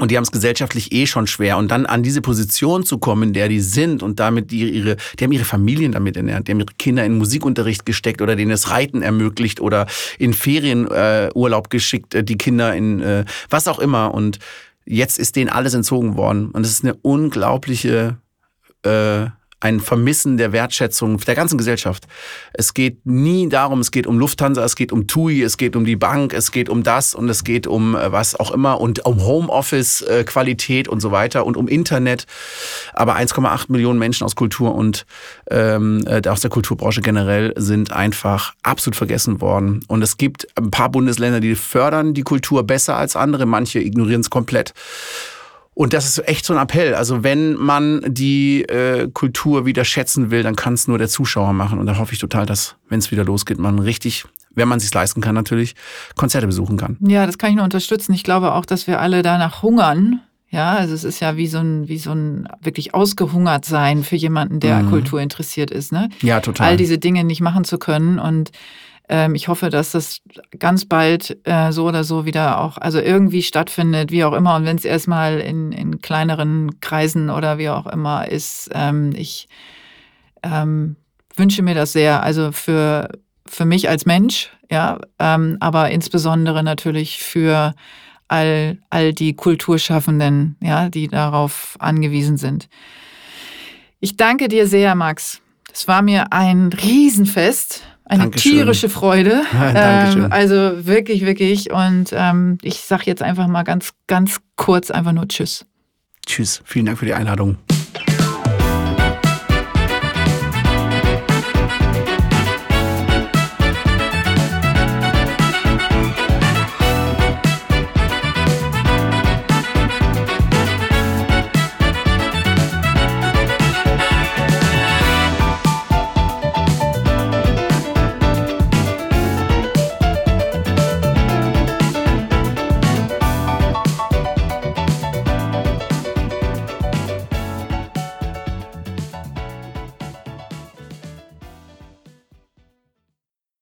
Und die haben es gesellschaftlich eh schon schwer. Und dann an diese Position zu kommen, in der die sind und damit die ihre, die haben ihre Familien damit ernährt, die haben ihre Kinder in Musikunterricht gesteckt oder denen das Reiten ermöglicht oder in Ferienurlaub äh, geschickt, äh, die Kinder in äh, was auch immer. Und jetzt ist denen alles entzogen worden. Und es ist eine unglaubliche äh, ein Vermissen der Wertschätzung der ganzen Gesellschaft. Es geht nie darum, es geht um Lufthansa, es geht um TUI, es geht um die Bank, es geht um das und es geht um äh, was auch immer und um Homeoffice-Qualität und so weiter und um Internet. Aber 1,8 Millionen Menschen aus Kultur und ähm, äh, aus der Kulturbranche generell sind einfach absolut vergessen worden. Und es gibt ein paar Bundesländer, die fördern die Kultur besser als andere, manche ignorieren es komplett. Und das ist echt so ein Appell. Also wenn man die äh, Kultur wieder schätzen will, dann kann es nur der Zuschauer machen. Und da hoffe ich total, dass, wenn es wieder losgeht, man richtig, wenn man sich leisten kann, natürlich Konzerte besuchen kann. Ja, das kann ich nur unterstützen. Ich glaube auch, dass wir alle danach hungern. Ja, also es ist ja wie so ein, wie so ein wirklich ausgehungert sein für jemanden, der mhm. Kultur interessiert ist. Ne? Ja, total. All diese Dinge nicht machen zu können und ähm, ich hoffe, dass das ganz bald äh, so oder so wieder auch, also irgendwie stattfindet, wie auch immer. Und wenn es erstmal in, in kleineren Kreisen oder wie auch immer ist, ähm, ich ähm, wünsche mir das sehr. Also für, für mich als Mensch, ja, ähm, aber insbesondere natürlich für all, all die Kulturschaffenden, ja, die darauf angewiesen sind. Ich danke dir sehr, Max. Es war mir ein Riesenfest. Eine Dankeschön. tierische Freude. Dankeschön. Ähm, also wirklich, wirklich. Und ähm, ich sage jetzt einfach mal ganz, ganz kurz einfach nur Tschüss. Tschüss. Vielen Dank für die Einladung.